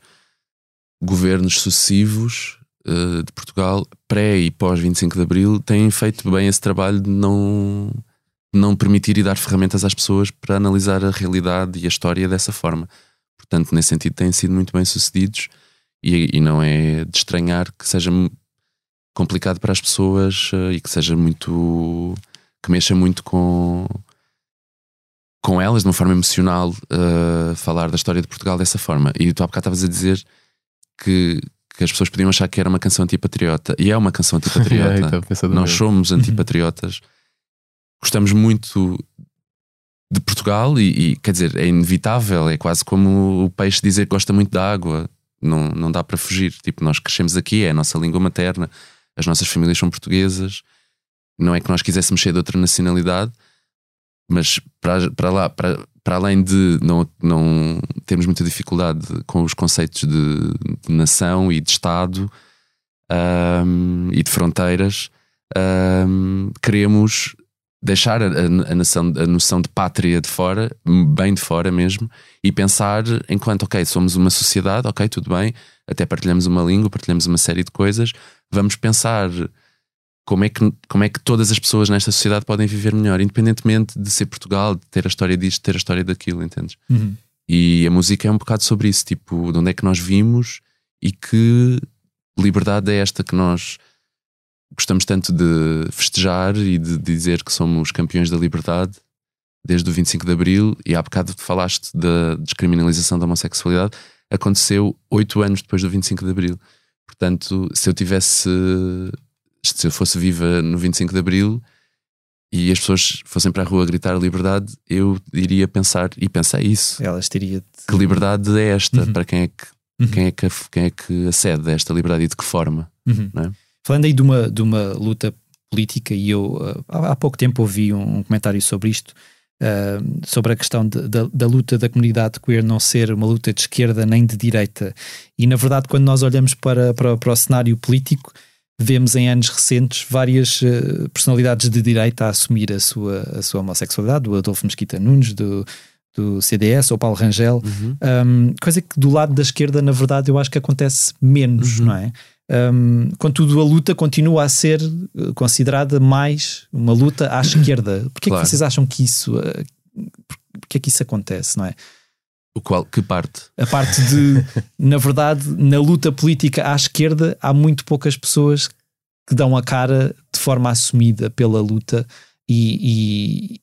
governos sucessivos uh, de Portugal, pré e pós 25 de Abril, têm feito bem esse trabalho de não, não permitir e dar ferramentas às pessoas para analisar a realidade e a história dessa forma. Portanto, nesse sentido, têm sido muito bem sucedidos e, e não é de estranhar que seja complicado para as pessoas uh, e que seja muito. que mexa muito com. Com elas, de uma forma emocional, uh, falar da história de Portugal dessa forma. E tu há bocado estavas a dizer que, que as pessoas podiam achar que era uma canção antipatriota. E é uma canção *laughs* antipatriota. é, Nós somos uhum. antipatriotas. Gostamos muito de Portugal e, e, quer dizer, é inevitável. É quase como o peixe dizer que gosta muito da água. Não, não dá para fugir. Tipo, nós crescemos aqui, é a nossa língua materna as nossas famílias são portuguesas, não é que nós quiséssemos ser de outra nacionalidade, mas para, para lá, para, para além de não, não termos muita dificuldade com os conceitos de, de nação e de Estado um, e de fronteiras, um, queremos deixar a, a, a noção de pátria de fora, bem de fora mesmo, e pensar enquanto, ok, somos uma sociedade, ok, tudo bem, até partilhamos uma língua, partilhamos uma série de coisas, vamos pensar como é, que, como é que todas as pessoas nesta sociedade podem viver melhor, independentemente de ser Portugal, de ter a história disto, de ter a história daquilo, entendes? Uhum. E a música é um bocado sobre isso, tipo, de onde é que nós vimos e que liberdade é esta que nós gostamos tanto de festejar e de dizer que somos campeões da liberdade desde o 25 de Abril e há bocado falaste da descriminalização da homossexualidade aconteceu oito anos depois do 25 de Abril portanto se eu tivesse se eu fosse viva no 25 de Abril e as pessoas fossem para a rua gritar liberdade eu iria pensar e pensei isso elas teriam que liberdade é esta uhum. para quem é que uhum. quem é que quem é que acede a esta liberdade e de que forma uhum. não é? Falando aí de uma, de uma luta política, e eu uh, há pouco tempo ouvi um, um comentário sobre isto, uh, sobre a questão de, da, da, luta da comunidade queer não ser uma luta de esquerda nem de direita. E na verdade, quando nós olhamos para, para, para o cenário político, vemos em anos recentes várias uh, personalidades de direita a assumir a sua, a sua homossexualidade, do Adolfo Mesquita Nunes, do, do CDS ou Paulo Rangel, uhum. um, coisa que do lado da esquerda, na verdade, eu acho que acontece menos, uhum. não é? Um, contudo, a luta continua a ser eh, considerada mais uma luta à esquerda. Porquê claro. é que vocês acham que isso. Uh, é que isso acontece, não é? O qual, que parte? A parte de, *laughs* na verdade, na luta política à esquerda, há muito poucas pessoas que dão a cara de forma assumida pela luta e,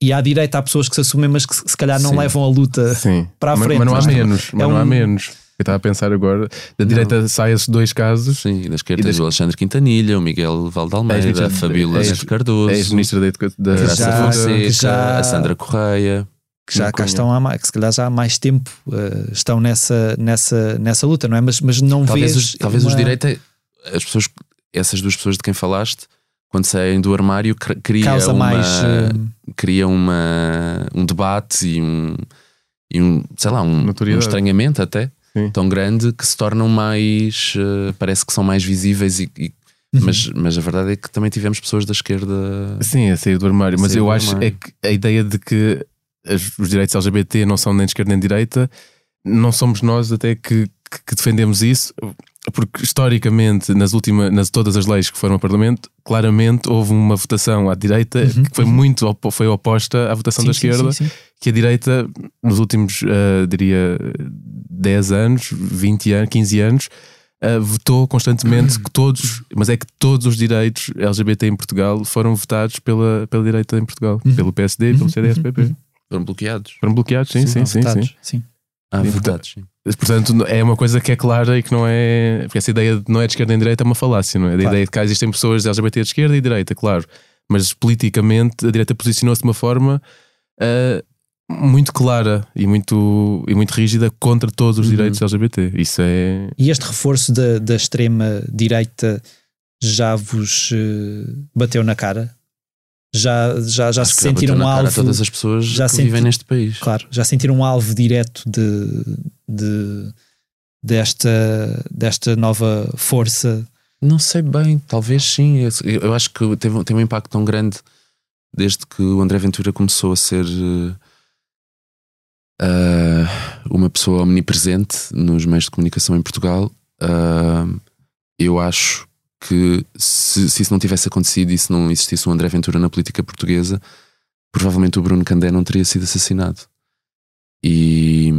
e, e à direita há pessoas que se assumem, mas que se calhar não Sim. levam a luta Sim. para a frente. Mas, mas não há menos. Mas é não um, há menos Eu estava a pensar agora, da direita sai esses dois casos. Sim, e da esquerda E tens das- o Alexandre Quintanilha, o Miguel Valdealmeida, a Fabíola Cardoso, Ex-ministra da Educação. Da a Graça já- Fonseca, que já- a Sandra Correia. Que já cá estão há mais, que se calhar já há mais tempo eh, estão nessa, nessa, nessa luta, não é? Mas, mas não Talvez, vês os, talvez os uma- direitos, as pessoas, essas duas pessoas de quem falaste, quando saem do armário, cr- cria causa uma, mais eh, cria uma, um debate e um, e um sei lá, um, um estranhamento até Sim. tão grande que se tornam mais, eh, parece que são mais visíveis e, e- Uhum. mas, mas a verdade é que também tivemos pessoas da esquerda. Sim, a sair do armário. Mas Sair eu acho armário. é que a ideia de que os direitos LGBT não são nem de esquerda nem de direita, não somos nós até que, que- defendemos isso, porque historicamente, nas últimas, nas todas as leis que foram ao Parlamento, claramente houve uma votação à direita Uhum, que foi muito opo- foi oposta à votação sim, da esquerda, sim, sim. que a direita, nos últimos, ah, diria, 10 anos, 20 anos, 15 anos, ah, votou constantemente que todos, mas é que todos os direitos LGBT em Portugal foram votados pela, pela direita em Portugal, Uhum. pelo PSD e pelo CDS-PP. Foram bloqueados. Foram bloqueados, sim, sim, sim. sim, votados, sim. Ah, Sim, votados, sim. Portanto, é uma coisa que é clara e que não é. Porque essa ideia de não é de esquerda nem de direita é uma falácia, não é? A Claro. ideia de que cá existem pessoas LGBT de esquerda e direita, claro. Mas politicamente a direita posicionou-se de uma forma ah, muito clara e muito, e muito rígida contra todos os Uhum. direitos LGBT. Isso é. E este reforço da, da extrema direita já vos eh, bateu na cara? Já, já, já Acho se sentiram a alvo? todas as pessoas já que vivem neste país. Claro, já sentiram um alvo direto de, de- desta, desta nova força. Não sei bem, talvez sim. Eu, eu acho que teve, teve um impacto tão grande desde que o André Ventura começou a ser ah, uma pessoa omnipresente nos meios de comunicação em Portugal. Ah, eu acho que se, se isso não tivesse acontecido e se não existisse o André Ventura na política portuguesa, provavelmente o Bruno Candé não teria sido assassinado. E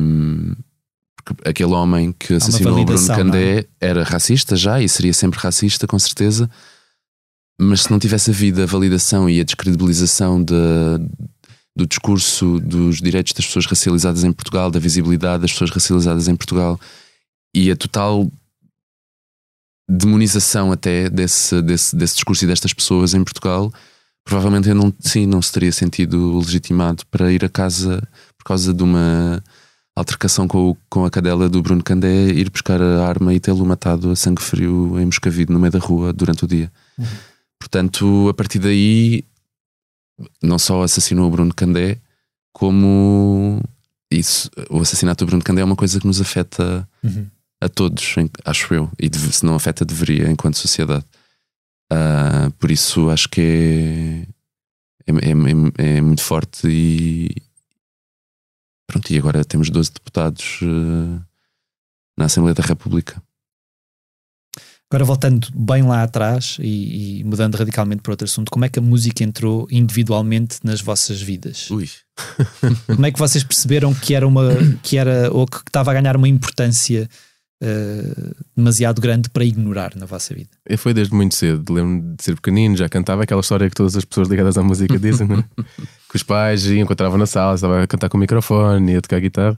aquele homem que assassinou o Bruno validação, Candé era racista já e seria sempre racista, com certeza. Mas se não tivesse havido a validação e a descredibilização de, do discurso dos direitos das pessoas racializadas em Portugal, da visibilidade das pessoas racializadas em Portugal e a total demonização até desse, desse, desse discurso e destas pessoas em Portugal, provavelmente não, sim, não se teria sentido legitimado para ir a casa por causa de uma altercação com, o- com a cadela do Bruno Candé, ir buscar a arma e tê-lo matado a sangue frio em Moscavide, no meio da rua, durante o dia. Portanto, a partir daí, não só assassinou o Bruno Candé, como isso, o assassinato do Bruno Candé é uma coisa que nos afeta a todos, acho eu, e deve- se não afeta, deveria, enquanto sociedade. Ah, por isso, acho que é, é, é- é muito forte e pronto. E agora temos 12 deputados eh, na Assembleia da República. Agora voltando bem lá atrás e, e mudando radicalmente para outro assunto, como é que a música entrou individualmente nas vossas vidas? Ui, Como é que vocês perceberam que era uma que era ou que estava a ganhar uma importância eh, demasiado grande para ignorar na vossa vida? Eu foi desde muito cedo. Lembro-me de ser pequenino, já cantava aquela história que todas as pessoas ligadas à música *laughs* dizem, né? que os pais encontravam na sala, estava a cantar com o microfone, ia tocar guitarra.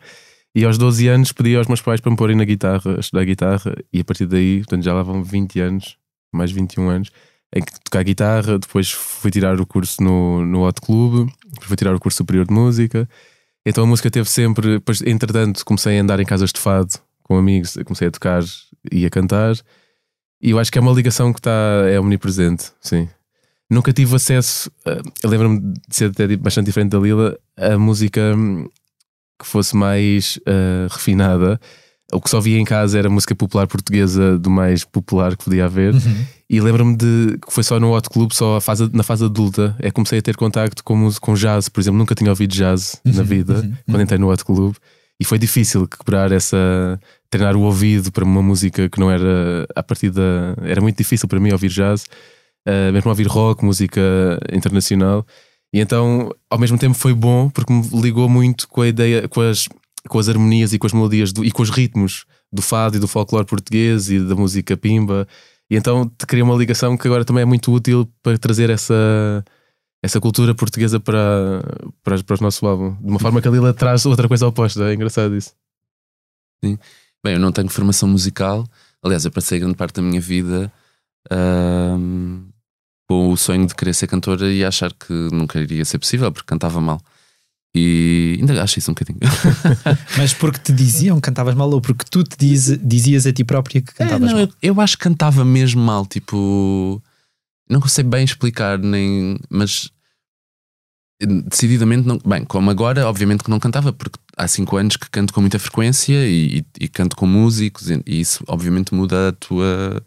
E aos 12 anos pedi aos meus pais para me porem na guitarra, a estudar guitarra, e a partir daí, portanto, já lá vão 20 anos, mais 21 anos, em que tocar guitarra. Depois fui tirar o curso no, no Hot Club, depois fui tirar o curso superior de música. Então a música teve sempre. Depois, entretanto, comecei a andar em casas de fado com amigos, comecei a tocar e a cantar. E eu acho que é uma ligação que está é omnipresente, sim. Nunca tive acesso, a- eu lembro-me de ser até bastante diferente da Lila, a música hum, que fosse mais ah, refinada. O que só via em casa era música popular portuguesa do mais popular que podia haver. E lembro-me de que foi só no Hot Club, só fase, na fase adulta, é que comecei a ter contacto com, com jazz, por exemplo. Nunca tinha ouvido jazz na vida quando entrei no Hot Club. E foi difícil quebrar essa. treinar o ouvido para uma música que não era. a partir da. era muito difícil para mim ouvir jazz, eh, mesmo ouvir rock, música internacional. E então, ao mesmo tempo, foi bom porque me ligou muito com a ideia, com as, com as harmonias e com as melodias do- e com os ritmos do fado e do folclore português e da música pimba. E então te cria uma ligação que agora também é muito útil para trazer essa, essa cultura portuguesa para, para, para o nosso álbum. De uma forma que a Lila traz outra coisa oposta. É engraçado isso. Bem, eu não tenho formação musical. Aliás, eu passei grande parte da minha vida ahm, com o sonho de querer ser cantora e achar que nunca iria ser possível porque cantava mal. E ainda acho isso um bocadinho. *laughs* *laughs* Mas porque te diziam que cantavas mal ou porque tu te diz- dizias a ti própria que É, cantavas não, mal? eu, eu acho que cantava mesmo mal, tipo. Não consigo bem explicar, nem. Mas. Decididamente não. Bem, como agora, obviamente que não cantava, porque há cinco anos que canto com muita frequência e, e- e canto com músicos, e, e isso obviamente muda a tua.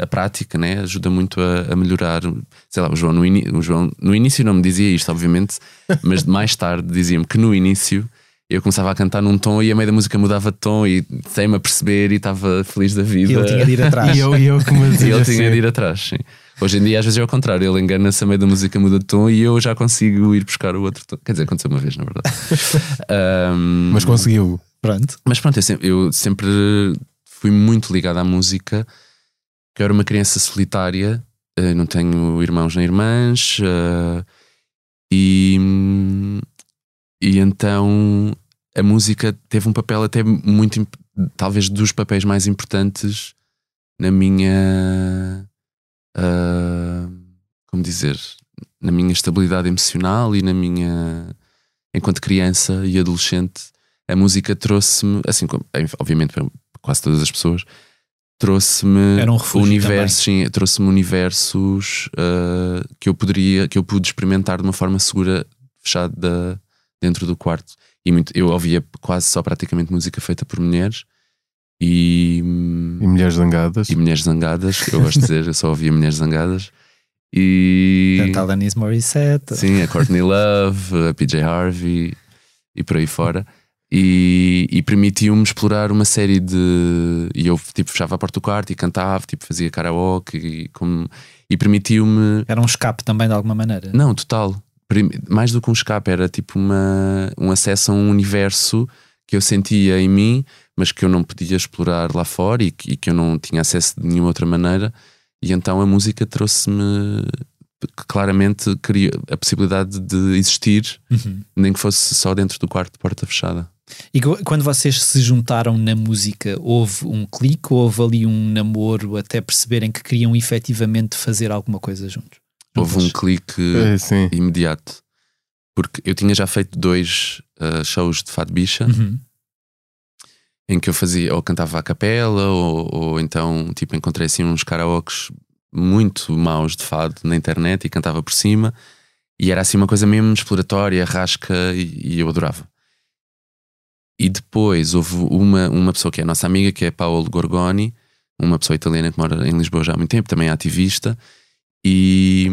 A prática, né? Ajuda muito a, a melhorar. Sei lá, o João, no o João no início não me dizia isto, obviamente, *laughs* mas mais tarde dizia-me que no início eu começava a cantar num tom e a meio da música mudava de tom e sem-me a perceber e estava feliz da vida. E ele tinha de ir atrás. *laughs* E eu, eu que me *laughs* E ele assim, tinha de ir atrás, sim. Hoje em dia, às vezes é ao contrário, ele engana-se a meio da música, muda de tom e eu já consigo ir buscar o outro tom. Quer dizer, aconteceu uma vez, na verdade. *laughs* Ahm, Mas conseguiu. Pronto. mas pronto, eu sempre, eu sempre fui muito ligado à música, que eu era uma criança solitária, eh, não tenho irmãos nem irmãs, eh, e, e então a música teve um papel até muito, talvez dos papéis mais importantes na minha, ah, como dizer, na minha estabilidade emocional e na minha, enquanto criança e adolescente, a música trouxe-me, assim como, obviamente, para quase todas as pessoas, trouxe-me um universos, sim, trouxe-me universos ah, que eu poderia, que eu pude experimentar de uma forma segura, fechada dentro do quarto. E muito, eu ouvia quase só praticamente música feita por mulheres e, E mulheres zangadas. e mulheres zangadas. Eu gosto de dizer, eu só ouvia mulheres zangadas. E Portanto, Alanis Morissette. sim, a Courtney Love, a PJ Harvey e por aí fora. E, e permitiu-me explorar uma série de. E eu tipo, fechava a porta do quarto e cantava, tipo, fazia karaoke e, como, e permitiu-me Era um escape também de alguma maneira. não, total. Mais do que um escape, era tipo uma, um acesso a um universo que eu sentia em mim, mas que eu não podia explorar lá fora e que, e que eu não tinha acesso de nenhuma outra maneira. E então a música trouxe-me claramente queria a possibilidade de existir, Uhum. nem que fosse só dentro do quarto de porta fechada. E qu- quando vocês se juntaram na música, houve um clique ou houve ali um namoro até perceberem que queriam efetivamente fazer alguma coisa juntos? Houve um clique É, imediato. Porque eu tinha já feito dois uh, shows de Fado Bicha. Uhum. em que eu fazia ou cantava a capela ou, ou então tipo encontrei assim uns karaokes muito maus de fado na internet e cantava por cima e era assim uma coisa mesmo exploratória, rasca e, e eu adorava. E depois houve uma, uma pessoa que é a nossa amiga, que é Paolo Gorgoni, uma pessoa italiana que mora em Lisboa já há muito tempo, também é ativista, e,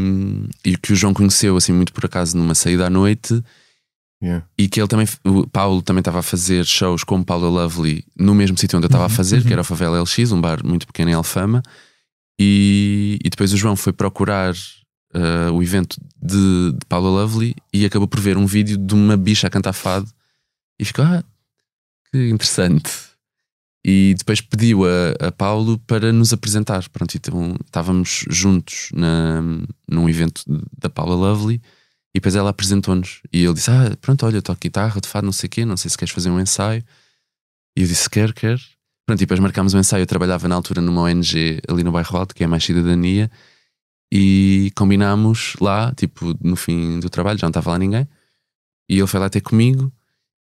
e que o João conheceu assim muito por acaso numa saída à noite Yeah. e que ele também, o Paulo também estava a fazer shows com Paula Lovely no mesmo sítio onde eu estava a fazer, que era o Favela LX, um bar muito pequeno em Alfama. E, e depois o João foi procurar uh, o evento de, de Paula Lovely e acabou por ver um vídeo de uma bicha a cantar fado e ficou, ah, que interessante. E depois pediu a, a Paulo para nos apresentar. Pronto, então estávamos juntos na, num evento da Paula Lovely e depois ela apresentou-nos. E ele disse: Ah, pronto, olha, eu toco guitarra, de fado, não sei o quê, não sei se queres fazer um ensaio. E eu disse: Quer, quer. Pronto, e depois marcámos um ensaio. Eu trabalhava na altura numa ONG ali no bairro Alto, que é mais cidadania, e combinámos lá, tipo, no fim do trabalho, já não estava lá ninguém. E ele foi lá ter comigo.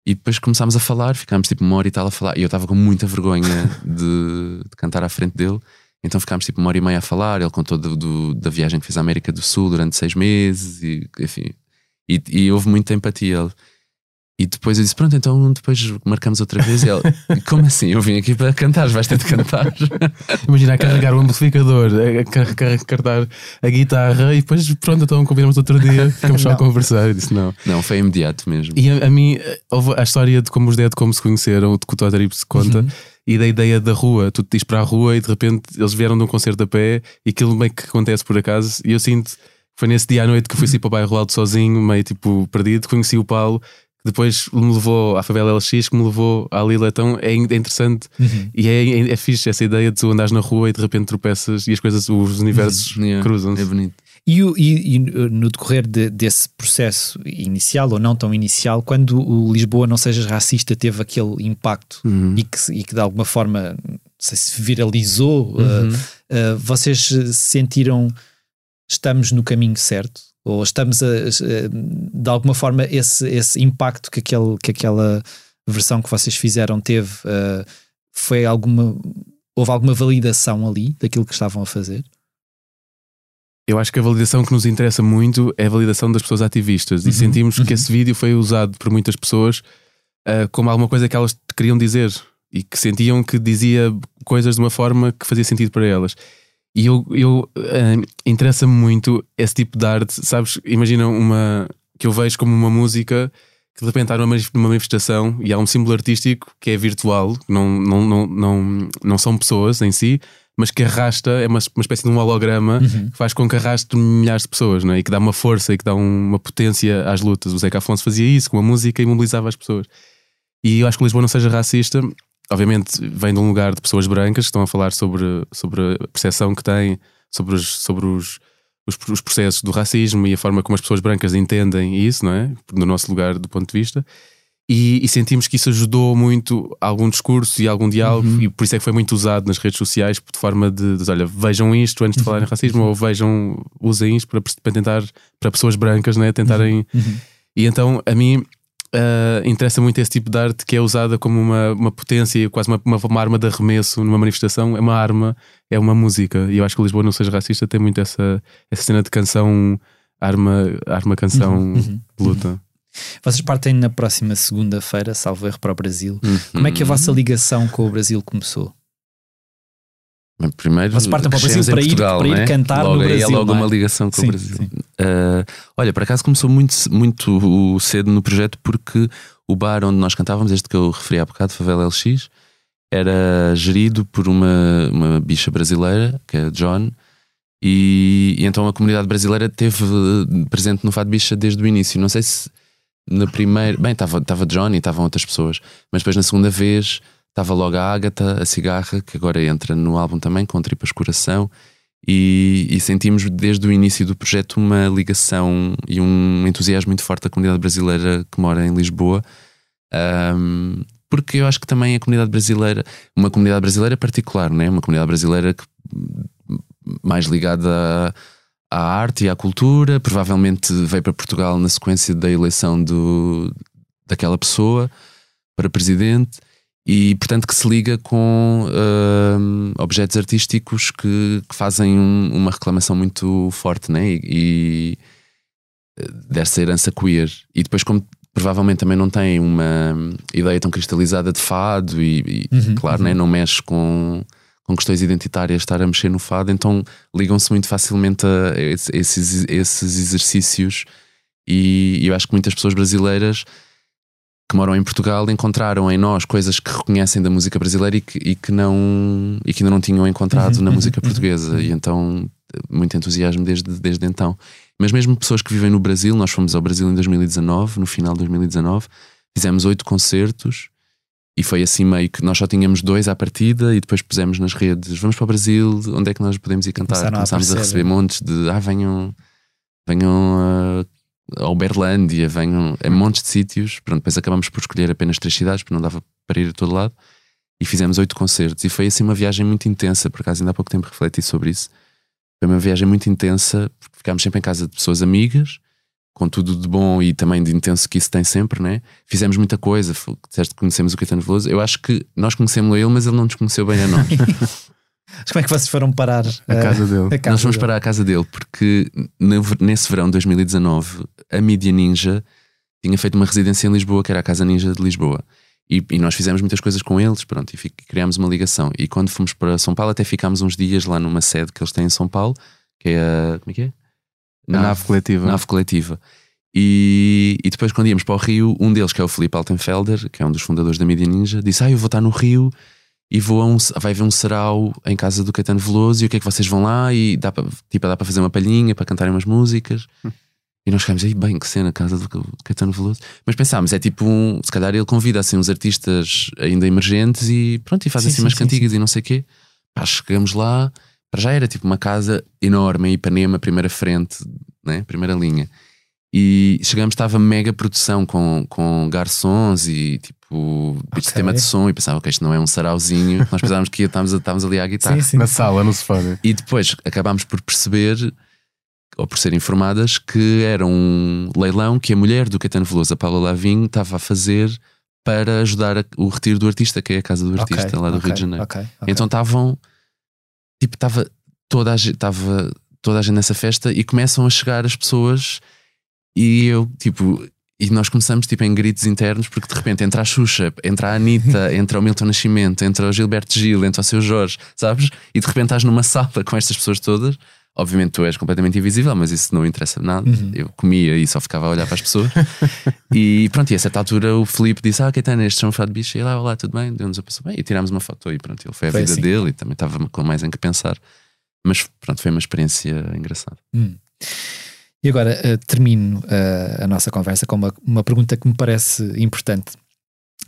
E depois começámos a falar, ficámos tipo uma hora e tal a falar. E eu estava com muita vergonha de, de cantar à frente dele. Então ficámos tipo uma hora e meia a falar. Ele contou do, do- da viagem que fez à América do Sul durante seis meses, e enfim. E, e houve muita empatia. Ele. E depois eu disse: Pronto, então depois marcamos outra vez. E ele: Como assim? Eu vim aqui para cantar, vais ter de cantar. *laughs* Imagina a carregar o amplificador, a car- car- carregar a guitarra e depois, pronto, então combinamos outro dia, ficamos só a conversar. Eu disse não. Não, foi imediato mesmo. E a, a mim, houve a história de como os Dead como se conheceram, que o Totter se conta, e da ideia da rua. Tu te dizes para a rua e de repente eles vieram de um concerto a pé e aquilo meio que acontece por acaso. E eu sinto foi nesse dia à noite que eu fui assim para o bairro Alto sozinho, meio tipo perdido. Conheci o Paulo, que depois me levou à favela LX, que me levou à Lila. Então é é interessante e é, é, fixe essa ideia de tu andares na rua e de repente tropeças e as coisas, os universos Yeah, cruzam-se. É bonito. E, e- e no decorrer de- desse processo inicial ou não tão inicial, quando o Lisboa não seja racista teve aquele impacto Uhum. e, que, e que de alguma forma sei se viralizou, Uhum. uh, uh, vocês sentiram estamos no caminho certo? Ou estamos a, de alguma forma esse, esse impacto que, aquele, que aquela versão que vocês fizeram teve uh, foi alguma houve alguma validação ali daquilo que estavam a fazer? Eu acho que a validação que nos interessa muito é a validação das pessoas ativistas Uhum, e sentimos uhum. que esse vídeo foi usado por muitas pessoas ah, como alguma coisa que elas queriam dizer e que sentiam que dizia coisas de uma forma que fazia sentido para elas. E eu, eu ah, interessa-me muito esse tipo de arte, sabes? Imagina uma que eu vejo como uma música que de repente manif- numa manifestação e há um símbolo artístico que é virtual, não, não, não, não, não são pessoas em si, mas que arrasta, é uma, uma espécie de um holograma Uhum. que faz com que arraste milhares de pessoas não é? e que dá uma força e que dá um- uma potência às lutas. O Zeca Afonso fazia isso com a música e mobilizava as pessoas. E eu acho que Lisboa não seja racista, obviamente vem de um lugar de pessoas brancas que estão a falar sobre, sobre a percepção que têm sobre os, sobre os, os, os processos do racismo e a forma como as pessoas brancas entendem isso, não é? No nosso lugar do ponto de vista. E, e sentimos que isso ajudou muito a algum discurso e a algum diálogo, Uhum. e por isso é que foi muito usado nas redes sociais de forma de, de olha, vejam isto antes de falarem de racismo, ou vejam, usem isto para, para tentar, para pessoas brancas, né, tentarem. Uhum. E então, a mim, ah, interessa muito esse tipo de arte que é usada como uma, uma potência, quase uma, uma, uma arma de arremesso numa manifestação. É uma arma, é uma música. E eu acho que Lisboa não seja racista, tem muito essa, essa cena de canção, arma, arma canção Uhum, uhum, de luta. Vocês partem na próxima segunda-feira, salvo erro, para o Brasil. Como é que a Uhum. vossa ligação com o Brasil começou? Primeiro, Vocês partem para o Brasil para ir- Portugal, para ir é? cantar logo no Brasil, É logo é? uma ligação com Sim, o Brasil. Ah, olha, por acaso começou muito, muito cedo no projeto porque o bar onde nós cantávamos, este que eu referi há bocado, Favela LX, era gerido por uma, uma bicha brasileira, que é a John, e, e então a comunidade brasileira teve eh, presente no Fado Bicha desde o início. Não sei se na primeira. Bem, estava John e estavam outras pessoas, mas depois na segunda vez estava logo a Ágata, a cigarra, que agora entra no álbum também, com Tripas Coração, e, e sentimos desde o início do projeto uma ligação e um entusiasmo muito forte da comunidade brasileira que mora em Lisboa. Ahm, porque eu acho que também a comunidade brasileira, uma comunidade brasileira particular, né? uma comunidade brasileira que, mais ligada à, à arte e à cultura, provavelmente veio para Portugal na sequência da eleição do, daquela pessoa para presidente e portanto que se liga com ahm, objetos artísticos que, que fazem um- uma reclamação muito forte né? e, e eh, dessa herança queer e depois como provavelmente também não tem uma ideia tão cristalizada de fado e, e, Uhum, claro né? não mexe com, com questões identitárias estar a mexer no fado então ligam-se muito facilmente a esse- esses, esses exercícios e eu acho que muitas pessoas brasileiras que moram em Portugal encontraram em nós coisas que reconhecem da música brasileira e que, e que não e que ainda não tinham encontrado Uhum, na uhum, música uhum, *laughs* portuguesa. E então muito entusiasmo desde, desde então. Mas mesmo pessoas que vivem no Brasil nós fomos ao Brasil em 2019 no final de 2019 fizemos oito concertos e foi assim meio que nós só tínhamos dois à partida e depois pusemos nas redes vamos para o Brasil onde é que nós podemos ir cantar? A começámos a, aparecer, receber né? montes de ah venham venham a a Uberlândia, venham a montes de sítios. Pronto, depois acabamos por escolher apenas três cidades, porque não dava para ir a todo lado. E fizemos oito concertos. E foi assim uma viagem muito intensa. Por acaso, ainda há pouco tempo refleti sobre isso. Foi uma viagem muito intensa, porque ficámos sempre em casa de pessoas amigas, com tudo de bom e também de intenso que isso tem sempre, né? Fizemos muita coisa. Que conhecemos o Caetano Veloso. Eu acho que nós conhecemos ele, mas ele não nos conheceu bem a nós. *laughs* Mas como é que vocês foram parar A eh, casa dele. a casa Nós fomos dele? para a casa dele porque nesse verão de 2019 a Mídia Ninja tinha feito uma residência em Lisboa, que era a Casa Ninja de Lisboa. E, e nós fizemos muitas coisas com eles, pronto, e criámos uma ligação. E quando fomos para São Paulo, até ficámos uns dias lá numa sede que eles têm em São Paulo, que é a. Como é que é? A nave coletiva. Nave coletiva. E, e depois, quando íamos para o Rio, um deles, que é o Felipe Altenfelder, que é um dos fundadores da Mídia Ninja, disse: Ah, eu vou estar no Rio e vou um, vai haver um sarau em casa do Caetano Veloso. E o que é que vocês vão lá? E dá para tipo, dá para fazer uma palhinha, para cantarem umas músicas. E nós ficámos aí, bem, que cena, casa do do Caetano Veloso. Mas pensámos, é tipo um. Se calhar ele convida assim uns artistas ainda emergentes e pronto, e faz Sim, assim sim, umas sim, cantigas e não sei o quê. Pá, chegamos lá, para já era tipo uma casa enorme em Ipanema, primeira frente, né? primeira linha. E chegamos, estava mega produção com, com garçons e tipo Ok. sistema de som. E pensava, ok, isto não é um sarauzinho. *laughs* Nós pensávamos que ia- estávamos, estávamos ali à guitarra. Sim, sim. Na sala, no sofá. né? E depois acabámos por perceber, ou por ser informadas, que era um leilão que a mulher do Caetano Veloso, a Paula Lavigne, estava a fazer para ajudar a- o retiro do artista, que é a casa do artista lá do Rio de Janeiro. Então estavam, tipo, estava toda a gente, estava toda a gente nessa festa e começam a chegar as pessoas e eu, tipo, e nós começamos tipo em gritos internos porque de repente entra a Xuxa, entra a Anitta, *laughs* entra o Milton Nascimento, entra o Gilberto Gil, entra o seu Jorge, sabes? E de repente estás numa sala com estas pessoas todas. Obviamente tu és completamente invisível, mas isso não interessa nada. Uhum. Eu comia e só ficava a olhar para as pessoas. *laughs* e pronto, e a certa altura o Filipe disse: Ah, Caetano, estes são um fado bicho. E lá, olá, tudo bem? Deu-nos a pessoa bem. E tirámos uma foto e pronto, ele foi a Foi vida assim. dele e também estava com mais em que pensar. Mas pronto, foi uma experiência engraçada. Hum. E agora eh, termino eh, a nossa conversa com uma, uma pergunta que me parece importante.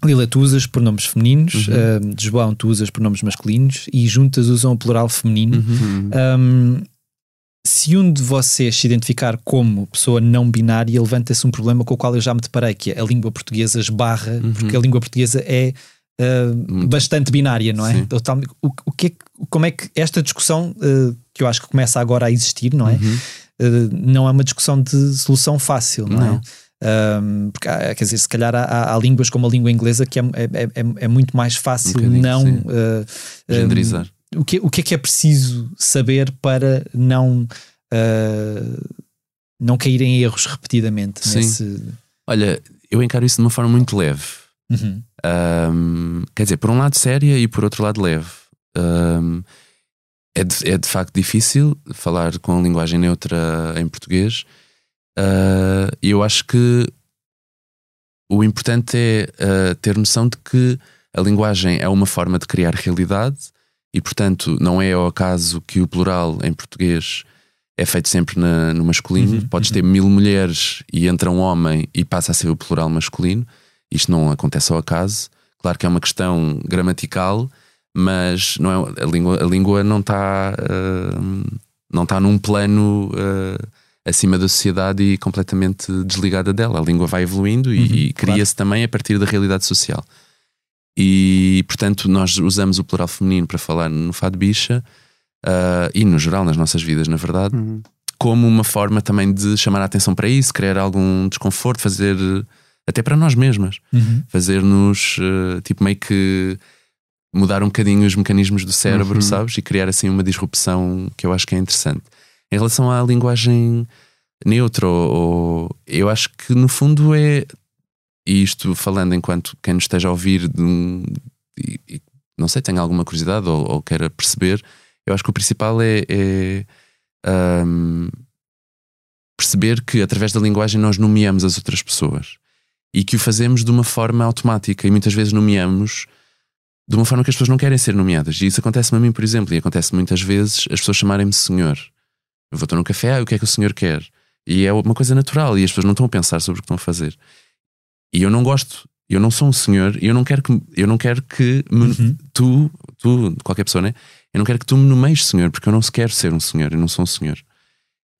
Lila, tu usas pronomes femininos, Uhum. eh, João, tu usas pronomes masculinos e juntas usam o plural feminino. Uhum. Um, se um de vocês se identificar como pessoa não binária, levanta-se um problema com o qual eu já me deparei, que é a língua portuguesa esbarra, Uhum. porque a língua portuguesa é uh, bastante binária, não é? Sim. O, o que é como é que esta discussão, uh, que eu acho que começa agora a existir, não é? Uh, não é uma discussão de solução fácil, não, Não. é? Um, porque há, quer dizer, se calhar há, há- línguas como a língua inglesa que é, é, é- é muito mais fácil Um não uh, um, Genderizar. o que, o que é que é preciso saber para não uh, não cair em erros repetidamente Sim. nesse Olha, eu encaro isso de uma forma muito leve. Uhum. Um, quer dizer, por um lado séria e por outro lado leve. É, de, é de facto difícil falar com a linguagem neutra em português. Uh, E eu acho que o importante é uh, ter noção de que a linguagem é uma forma de criar realidade e, portanto, não é ao acaso que o plural em português é feito sempre na- no masculino. Uhum, Podes uhum. ter mil mulheres e entra um homem e passa a ser o plural masculino. Isto não acontece ao acaso. Claro que é uma questão gramatical, mas não é, a, língua, a língua não está uh, não está num plano uh, acima da sociedade e completamente desligada dela. A língua vai evoluindo e, Uhum, e cria-se também a partir da realidade social. E portanto, nós usamos o plural feminino para falar no fado bicha uh, e no geral nas nossas vidas, na verdade, como uma forma também de chamar a atenção para isso, criar algum desconforto, fazer até para nós mesmas Uhum. fazer-nos tipo meio que mudar um bocadinho os mecanismos do cérebro, Uhum. sabes? E criar assim uma disrupção que eu acho que é interessante. Em relação à linguagem neutra, ou, eu acho que no fundo é e isto falando enquanto quem nos esteja a ouvir um- e, e não sei, tem alguma curiosidade ou, ou queira perceber, eu acho que o principal é, é, ahm, perceber que através da linguagem nós nomeamos as outras pessoas e que o fazemos de uma forma automática e muitas vezes nomeamos de uma forma que as pessoas não querem ser nomeadas. E isso acontece-me a mim, por exemplo, e acontece muitas vezes as pessoas chamarem-me senhor. Eu vou estar num café, ah, o que é que o senhor quer? E é uma coisa natural e as pessoas não estão a pensar sobre o que estão a fazer. E eu não gosto, eu não sou um senhor, e eu não quero que, eu não quero que me- Uhum. tu, tu, qualquer pessoa, né? Eu não quero que tu me nomeis senhor, porque eu não quero ser um senhor, eu não sou um senhor.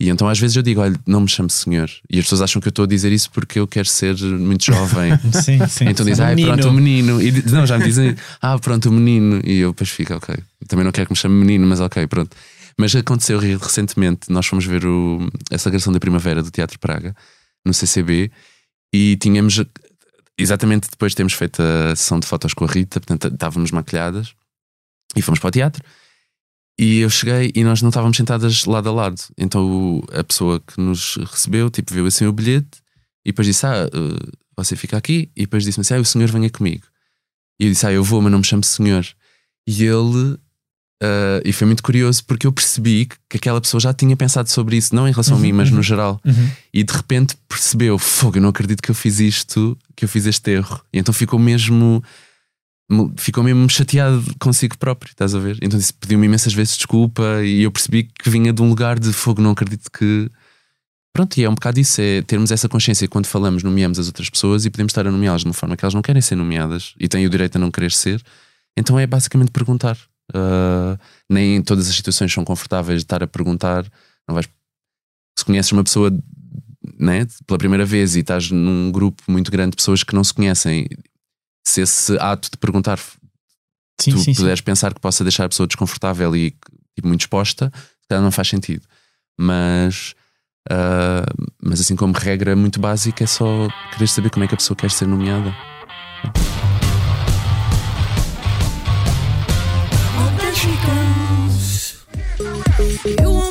E então às vezes eu digo, olha, não me chame senhor. E as pessoas acham que eu estou a dizer isso porque eu quero ser muito jovem. *laughs* Sim, sim. Então diz, ah, pronto, o menino. E não, já me dizem, ah, pronto, o menino. E eu depois fico, ok. Também não quero que me chame menino, mas ok, pronto. Mas aconteceu re- recentemente, nós fomos ver o, a celebração da primavera do Teatro Praga, no CCB, e tínhamos, exatamente depois de termos feito a sessão de fotos com a Rita, portanto estávamos maquilhadas, e fomos para o teatro. E eu cheguei e nós não estávamos sentadas lado a lado. Então a pessoa que nos recebeu, tipo, viu assim o bilhete e depois disse: Ah, eh, você fica aqui. E depois disse-me assim: Ah, o senhor venha comigo. E eu disse: Ah, eu vou, mas não me chame senhor. E ele. eh, e foi muito curioso porque eu percebi que, que aquela pessoa já tinha pensado sobre isso, não em relação a mim, mas no geral. Uhum. E de repente percebeu: Fogo, eu não acredito que eu fiz isto, que eu fiz este erro. E então ficou mesmo. Ficou mesmo chateado consigo próprio, estás a ver? Então disse- pediu-me imensas vezes desculpa e eu percebi que vinha de um lugar de fogo, não acredito que. Pronto, e é um bocado isso, é termos essa consciência quando falamos, nomeamos as outras pessoas e podemos estar a nomeá-las de uma forma que elas não querem ser nomeadas e têm o direito a não querer ser. Então é basicamente perguntar Uh, nem todas as situações são confortáveis de estar a perguntar. Não vais, se conheces uma pessoa né, pela primeira vez e estás num grupo muito grande de pessoas que não se conhecem, se esse ato de perguntar Sim, tu sim, sim. puderes pensar que possa deixar a pessoa desconfortável e tipo, muito exposta, não faz sentido. Mas, ah, mas assim como regra muito básica, é só querer saber como é que a pessoa quer ser nomeada. You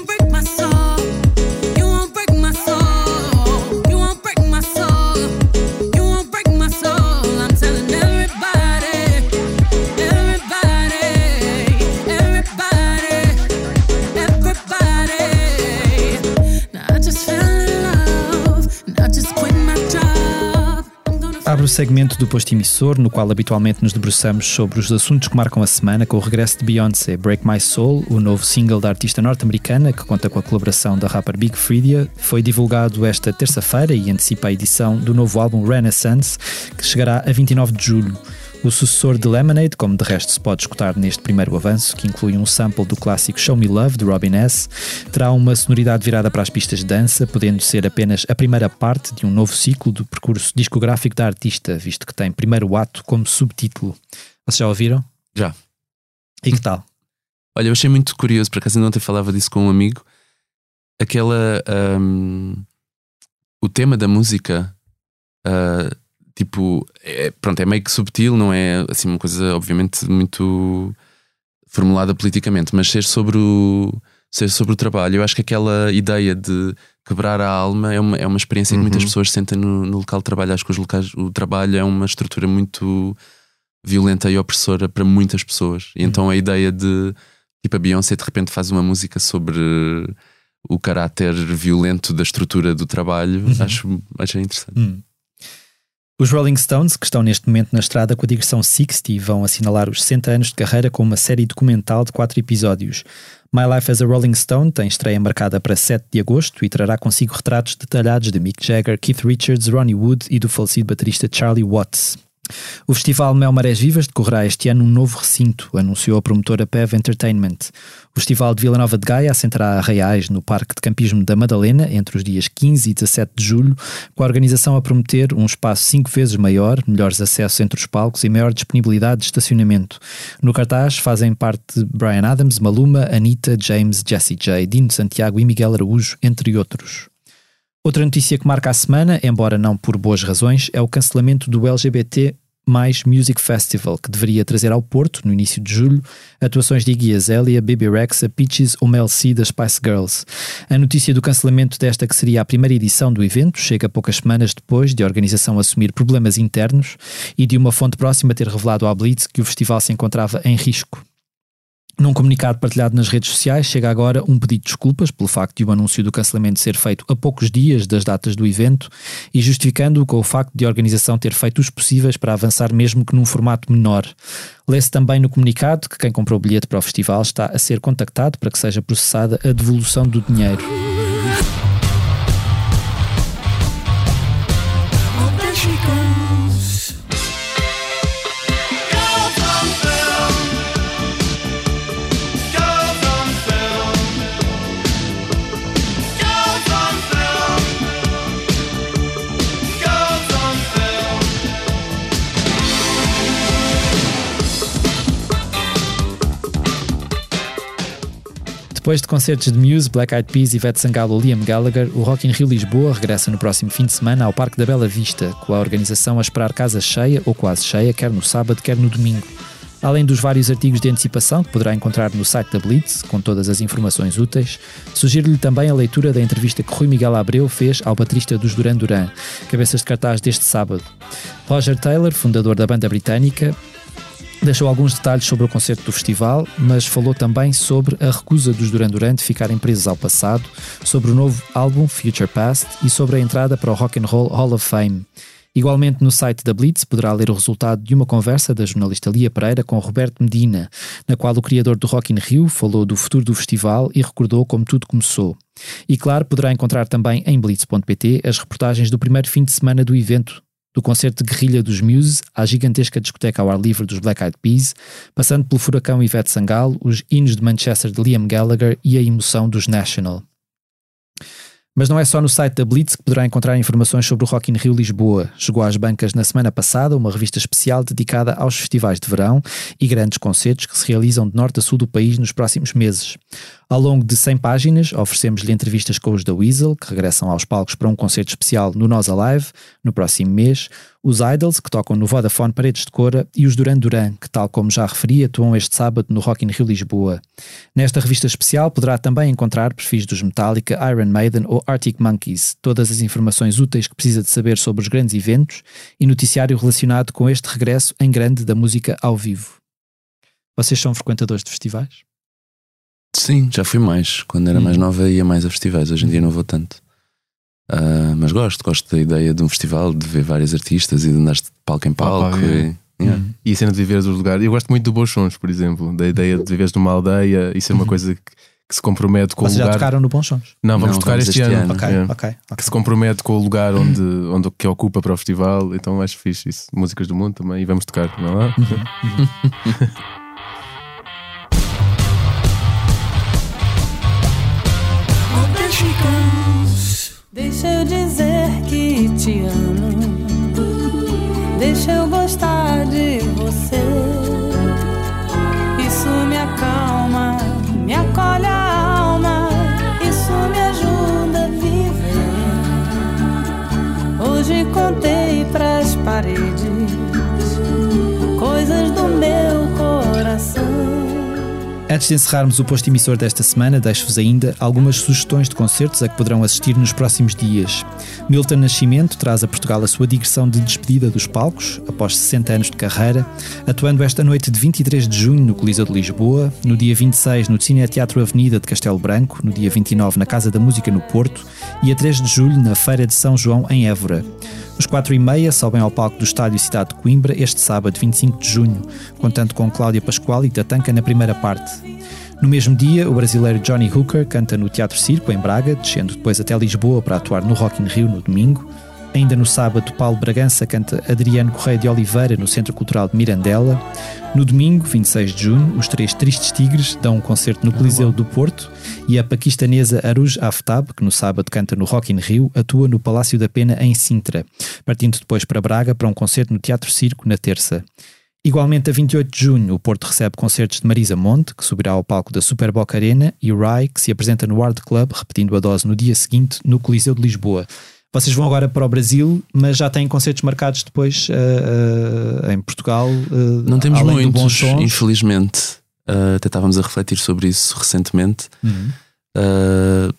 Abre o segmento do posto emissor, no qual habitualmente nos debruçamos sobre os assuntos que marcam a semana, com o regresso de Beyoncé, Break My Soul, o novo single da artista norte-americana, que conta com a colaboração da rapper Big Freedia, foi divulgado esta terça-feira e antecipa a edição do novo álbum Renaissance, que chegará a 29 de julho. O sucessor de Lemonade, como de resto se pode escutar neste primeiro avanço, que inclui um sample do clássico Show Me Love, de Robin S., terá uma sonoridade virada para as pistas de dança, podendo ser apenas a primeira parte de um novo ciclo do percurso discográfico da artista, visto que tem primeiro ato como subtítulo. Vocês já ouviram? Já. E que tal? *laughs* Olha, eu achei muito curioso, por acaso ainda ontem falava disso com um amigo. Aquela. ahm, o tema da música, ah, tipo, é, pronto, é meio que subtil, não é assim uma coisa, obviamente, muito formulada politicamente, mas ser sobre o, ser sobre o trabalho. Eu acho que aquela ideia de quebrar a alma é uma, é uma experiência que muitas pessoas sentem no, no local de trabalho. Acho que os locais, o trabalho é uma estrutura muito violenta e opressora para muitas pessoas. E então a ideia de tipo a Beyoncé de repente faz uma música sobre o caráter violento da estrutura do trabalho, acho, acho interessante. Os Rolling Stones, que estão neste momento na estrada com a digressão 60, vão assinalar os 60 anos de carreira com uma série documental de quatro episódios. My Life as a Rolling Stone tem estreia marcada para 7 de agosto e trará consigo retratos detalhados de Mick Jagger, Keith Richards, Ronnie Wood e do falecido baterista Charlie Watts. O festival Mel Marés Vivas decorrerá este ano num novo recinto, anunciou a promotora PEV Entertainment. O Festival de Vila Nova de Gaia assentará Reais no Parque de Campismo da Madalena entre os dias 15 e 17 de julho, com a organização a prometer um espaço cinco vezes maior, melhores acessos entre os palcos e maior disponibilidade de estacionamento. No cartaz fazem parte Brian Adams, Maluma, Anitta, James, Jessie J, Dino Santiago e Miguel Araújo, entre outros. Outra notícia que marca a semana, embora não por boas razões, é o cancelamento do LGBT mais Music Festival, que deveria trazer ao Porto, no início de julho, atuações de Iggy Azalea, Baby Rexa, Peaches ou Mel C das Spice Girls. A notícia do cancelamento desta que seria a primeira edição do evento chega poucas semanas depois de a organização assumir problemas internos e de uma fonte próxima ter revelado à Blitz que o festival se encontrava em risco. Num comunicado partilhado nas redes sociais, chega agora um pedido de desculpas pelo facto de o anúncio do cancelamento ser feito a poucos dias das datas do evento e justificando-o com o facto de a organização ter feito os possíveis para avançar mesmo que num formato menor. Lê-se também no comunicado que quem comprou o bilhete para o festival está a ser contactado para que seja processada a devolução do dinheiro. Depois de concertos de Muse, Black Eyed Peas, Ivete Sangalo ou Liam Gallagher, o Rock in Rio Lisboa regressa no próximo fim de semana ao Parque da Bela Vista, com a organização a esperar casa cheia ou quase cheia, quer no sábado, quer no domingo. Além dos vários artigos de antecipação que poderá encontrar no site da Blitz, com todas as informações úteis, sugiro-lhe também a leitura da entrevista que Rui Miguel Abreu fez ao baterista dos Duran Duran, cabeças de cartaz deste sábado. Roger Taylor, fundador da banda britânica, Deixou alguns detalhes sobre o concerto do festival, mas falou também sobre a recusa dos Duran Duran de ficarem presos ao passado, sobre o novo álbum Future Past e sobre a entrada para o Rock and Roll Hall of Fame. Igualmente no site da Blitz poderá ler o resultado de uma conversa da jornalista Lia Pereira com Roberto Medina, na qual o criador do Rock in Rio falou do futuro do festival e recordou como tudo começou. E claro, poderá encontrar também em blitz.pt as reportagens do primeiro fim de semana do evento, Do concerto de guerrilha dos Muse à gigantesca discoteca ao ar livre dos Black Eyed Peas, passando pelo furacão Ivete Sangalo, os hinos de Manchester de Liam Gallagher e a emoção dos National. Mas não é só no site da Blitz que poderá encontrar informações sobre o Rock in Rio Lisboa. Chegou às bancas na semana passada uma revista especial dedicada aos festivais de verão e grandes concertos que se realizam de norte a sul do país nos próximos meses. Ao longo de 100 páginas, oferecemos-lhe entrevistas com os da Weasel, que regressam aos palcos para um concerto especial no Nós Alive, no próximo mês, os Idols, que tocam no Vodafone Paredes de Cora, e os Duran Duran, que, tal como já referi, atuam este sábado no Rock in Rio Lisboa. Nesta revista especial poderá também encontrar perfis dos Metallica, Iron Maiden ou Arctic Monkeys, todas as informações úteis que precisa de saber sobre os grandes eventos e noticiário relacionado com este regresso em grande da música ao vivo. Vocês são frequentadores de festivais? Sim, já fui mais. Quando era mais nova ia mais a festivais, hoje em dia não vou tanto. Ah, mas gosto, gosto da ideia de um festival, de ver vários artistas e de andar de palco em palco. Palco, e- yeah. E a cena de viveres os lugares. Eu gosto muito do Bons Sons, por exemplo, da ideia de viveres numa aldeia e ser uma coisa que, que se compromete com Vocês o já lugar. tocaram no Bons Sons? Não, vamos Não, tocar vamos este, este ano. ano. Ok, Yeah. ok, ok. Que se compromete com o lugar onde, onde que ocupa para o festival, então acho fixe isso. Músicas do mundo também, e vamos tocar, não é? *laughs* Deixa eu dizer que te amo. Deixa eu gostar de você. Isso me acalma, me acolhe a alma. Isso me ajuda a viver. Hoje contei pras paredes coisas do meu. Antes de encerrarmos o posto emissor desta semana, deixo-vos ainda algumas sugestões de concertos a que poderão assistir nos próximos dias. Milton Nascimento traz a Portugal a sua digressão de despedida dos palcos, após 60 anos de carreira, atuando esta noite de 23 de junho no Coliseu de Lisboa, no dia 26 no Cine Teatro Avenida de Castelo Branco, no dia 29 na Casa da Música no Porto e a 3 de julho na Feira de São João em Évora. Os 4 e meia sobem ao palco do Estádio Cidade de Coimbra este sábado, 25 de junho, contando com Cláudia Pascoal e Tatanca na primeira parte. No mesmo dia, o brasileiro Johnny Hooker canta no Teatro Circo, em Braga, descendo depois até Lisboa para atuar no Rock in Rio no domingo. Ainda no sábado, Paulo Bragança canta Adriano Correia de Oliveira no Centro Cultural de Mirandela. No domingo, 26 de junho, os três Tristes Tigres dão um concerto no Coliseu do Porto e a paquistanesa Aruj Aftab, que no sábado canta no Rock in Rio, atua no Palácio da Pena em Sintra, partindo depois para Braga para um concerto no Teatro Circo na terça. Igualmente, a 28 de junho, o Porto recebe concertos de Marisa Monte, que subirá ao palco da Super Boca Arena, e Rai, que se apresenta no Hard Club, repetindo a dose no dia seguinte, no Coliseu de Lisboa. Vocês vão agora para o Brasil, mas já têm concertos marcados depois uh, uh, em Portugal. Uh, Não temos muitos, infelizmente. Até estávamos a refletir sobre isso recentemente. Uhum. Uh,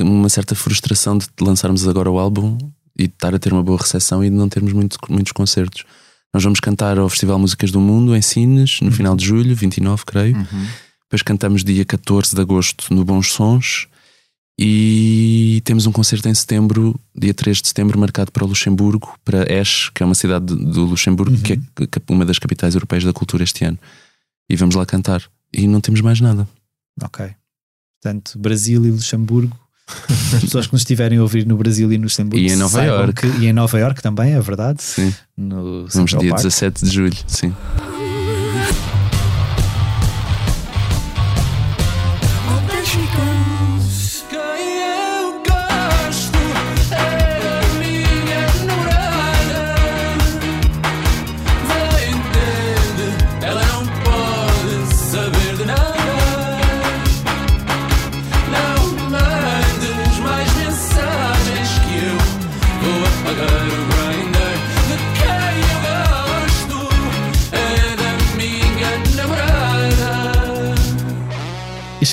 uma certa frustração de lançarmos agora o álbum e de estar a ter uma boa recepção e de não termos muito, muitos concertos. Nós vamos cantar ao Festival Músicas do Mundo em Sines, no final de julho, 29, creio. Uhum. Depois cantamos dia 14 de agosto no Bons Sons. E temos um concerto em setembro, dia 3 de setembro, marcado para Luxemburgo, para Esch, que é uma cidade de- do Luxemburgo, que é uma das capitais europeias da cultura este ano. E vamos lá cantar. E não temos mais nada. Ok. Portanto, Brasil e Luxemburgo. As pessoas que nos estiverem a ouvir no Brasil e no Luxemburgo. E em Nova Iorque. que- e em Nova Iorque também, é verdade. Sim. No Vamos dia Park. 17 de julho, sim.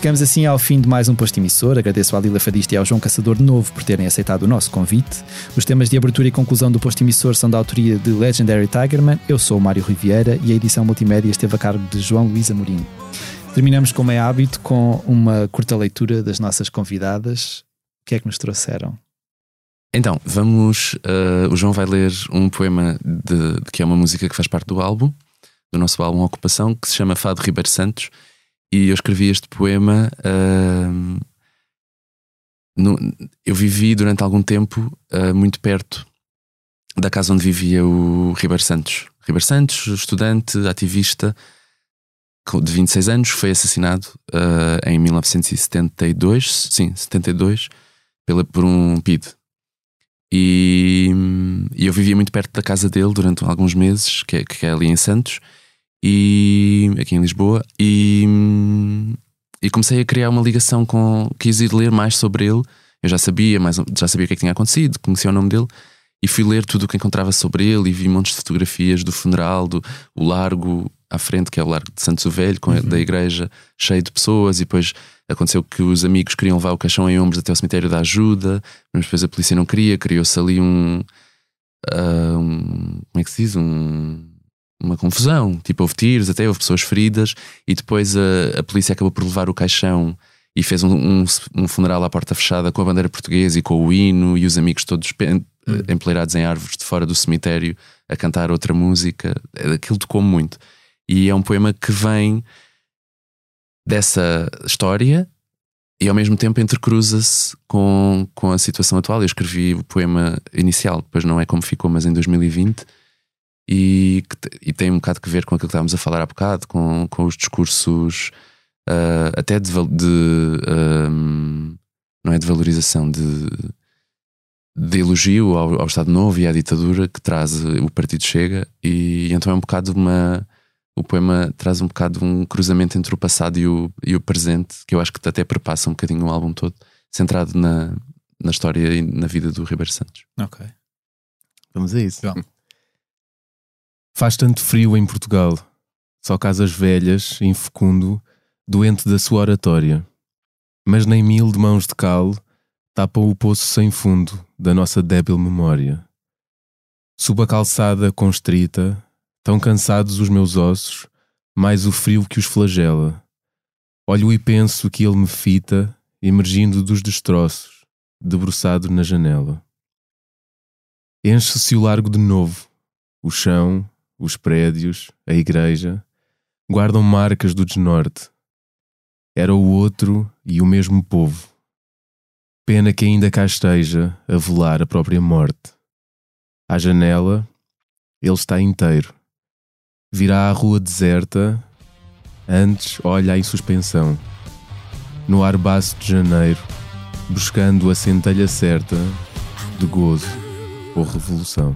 Chegamos assim ao fim de mais um posto emissor. Agradeço à Lila Fadista e ao João Caçador de novo por terem aceitado o nosso convite. Os temas de abertura e conclusão do posto emissor são da autoria de Legendary Tigerman. Eu sou o Mário Riviera e a edição multimédia esteve a cargo de João Luís Amorim. Terminamos, como é hábito, com uma curta leitura das nossas convidadas. O que é que nos trouxeram? Então, vamos. uh, o João vai ler um poema de, que é uma música que faz parte do álbum, do nosso álbum Ocupação, que se chama Fado Ribeiro Santos. E eu escrevi este poema. uh, no- eu vivi durante algum tempo uh, muito perto da casa onde vivia o Ribeiro Santos. Ribeiro Santos, estudante, ativista, de 26 anos, foi assassinado ah, em 1972, sim, 72, pela, por um PID. E, e eu vivia muito perto da casa dele durante alguns meses, que é, que é ali em Santos, e aqui em Lisboa, e, e comecei a criar uma ligação com. Quis ir ler mais sobre ele. Eu já sabia, mais, já sabia o que é que tinha acontecido, conhecia o nome dele, e fui ler tudo o que encontrava sobre ele e vi montes de fotografias do funeral, do o largo à frente, que é o Largo de Santos o Velho, com a- da igreja, cheio de pessoas, e depois aconteceu que os amigos queriam levar o caixão em ombros até o cemitério da ajuda, mas depois a polícia não queria, criou-se ali um, ah, um- Como é que se diz? Um, uma confusão. Tipo, houve tiros, até houve pessoas feridas, e depois a, a polícia acabou por levar o caixão e fez um, um, um funeral à porta fechada com a bandeira portuguesa e com o hino, e os amigos todos pen- empoleirados em árvores de fora do cemitério a cantar outra música. Aquilo tocou muito. E é um poema que vem dessa história e ao mesmo tempo entrecruza-se com, com a situação atual. Eu escrevi o poema inicial, depois não é como ficou, mas em 2020, e, que e tem um bocado que ver com aquilo que estávamos a falar há bocado, com, com os discursos ah, até de, de ahm, não é de valorização, de, de elogio ao, ao Estado Novo e à ditadura que traz o Partido Chega, e então é um bocado uma. O poema traz um bocado um cruzamento entre o passado e o, e o presente, que eu acho que até perpassa um bocadinho o álbum todo, centrado na, na história e na vida do Ribeiro Santos. Ok. Vamos a isso. Vamos. Faz tanto frio em Portugal, só casas velhas, infecundo, doente da sua oratória. Mas nem mil de mãos de cal tapam o poço sem fundo da nossa débil memória. Subo a calçada constrita, tão cansados os meus ossos, mais o frio que os flagela. Olho e penso que ele me fita, emergindo dos destroços, debruçado na janela. Enche-se o largo de novo, o chão, os prédios, a igreja, guardam marcas do desnorte. Era o outro e o mesmo povo. Pena que ainda cá esteja a velar a própria morte. À janela, ele está inteiro. Virá à rua deserta, antes olha em suspensão. No ar baço de janeiro, buscando a centelha certa de gozo ou revolução.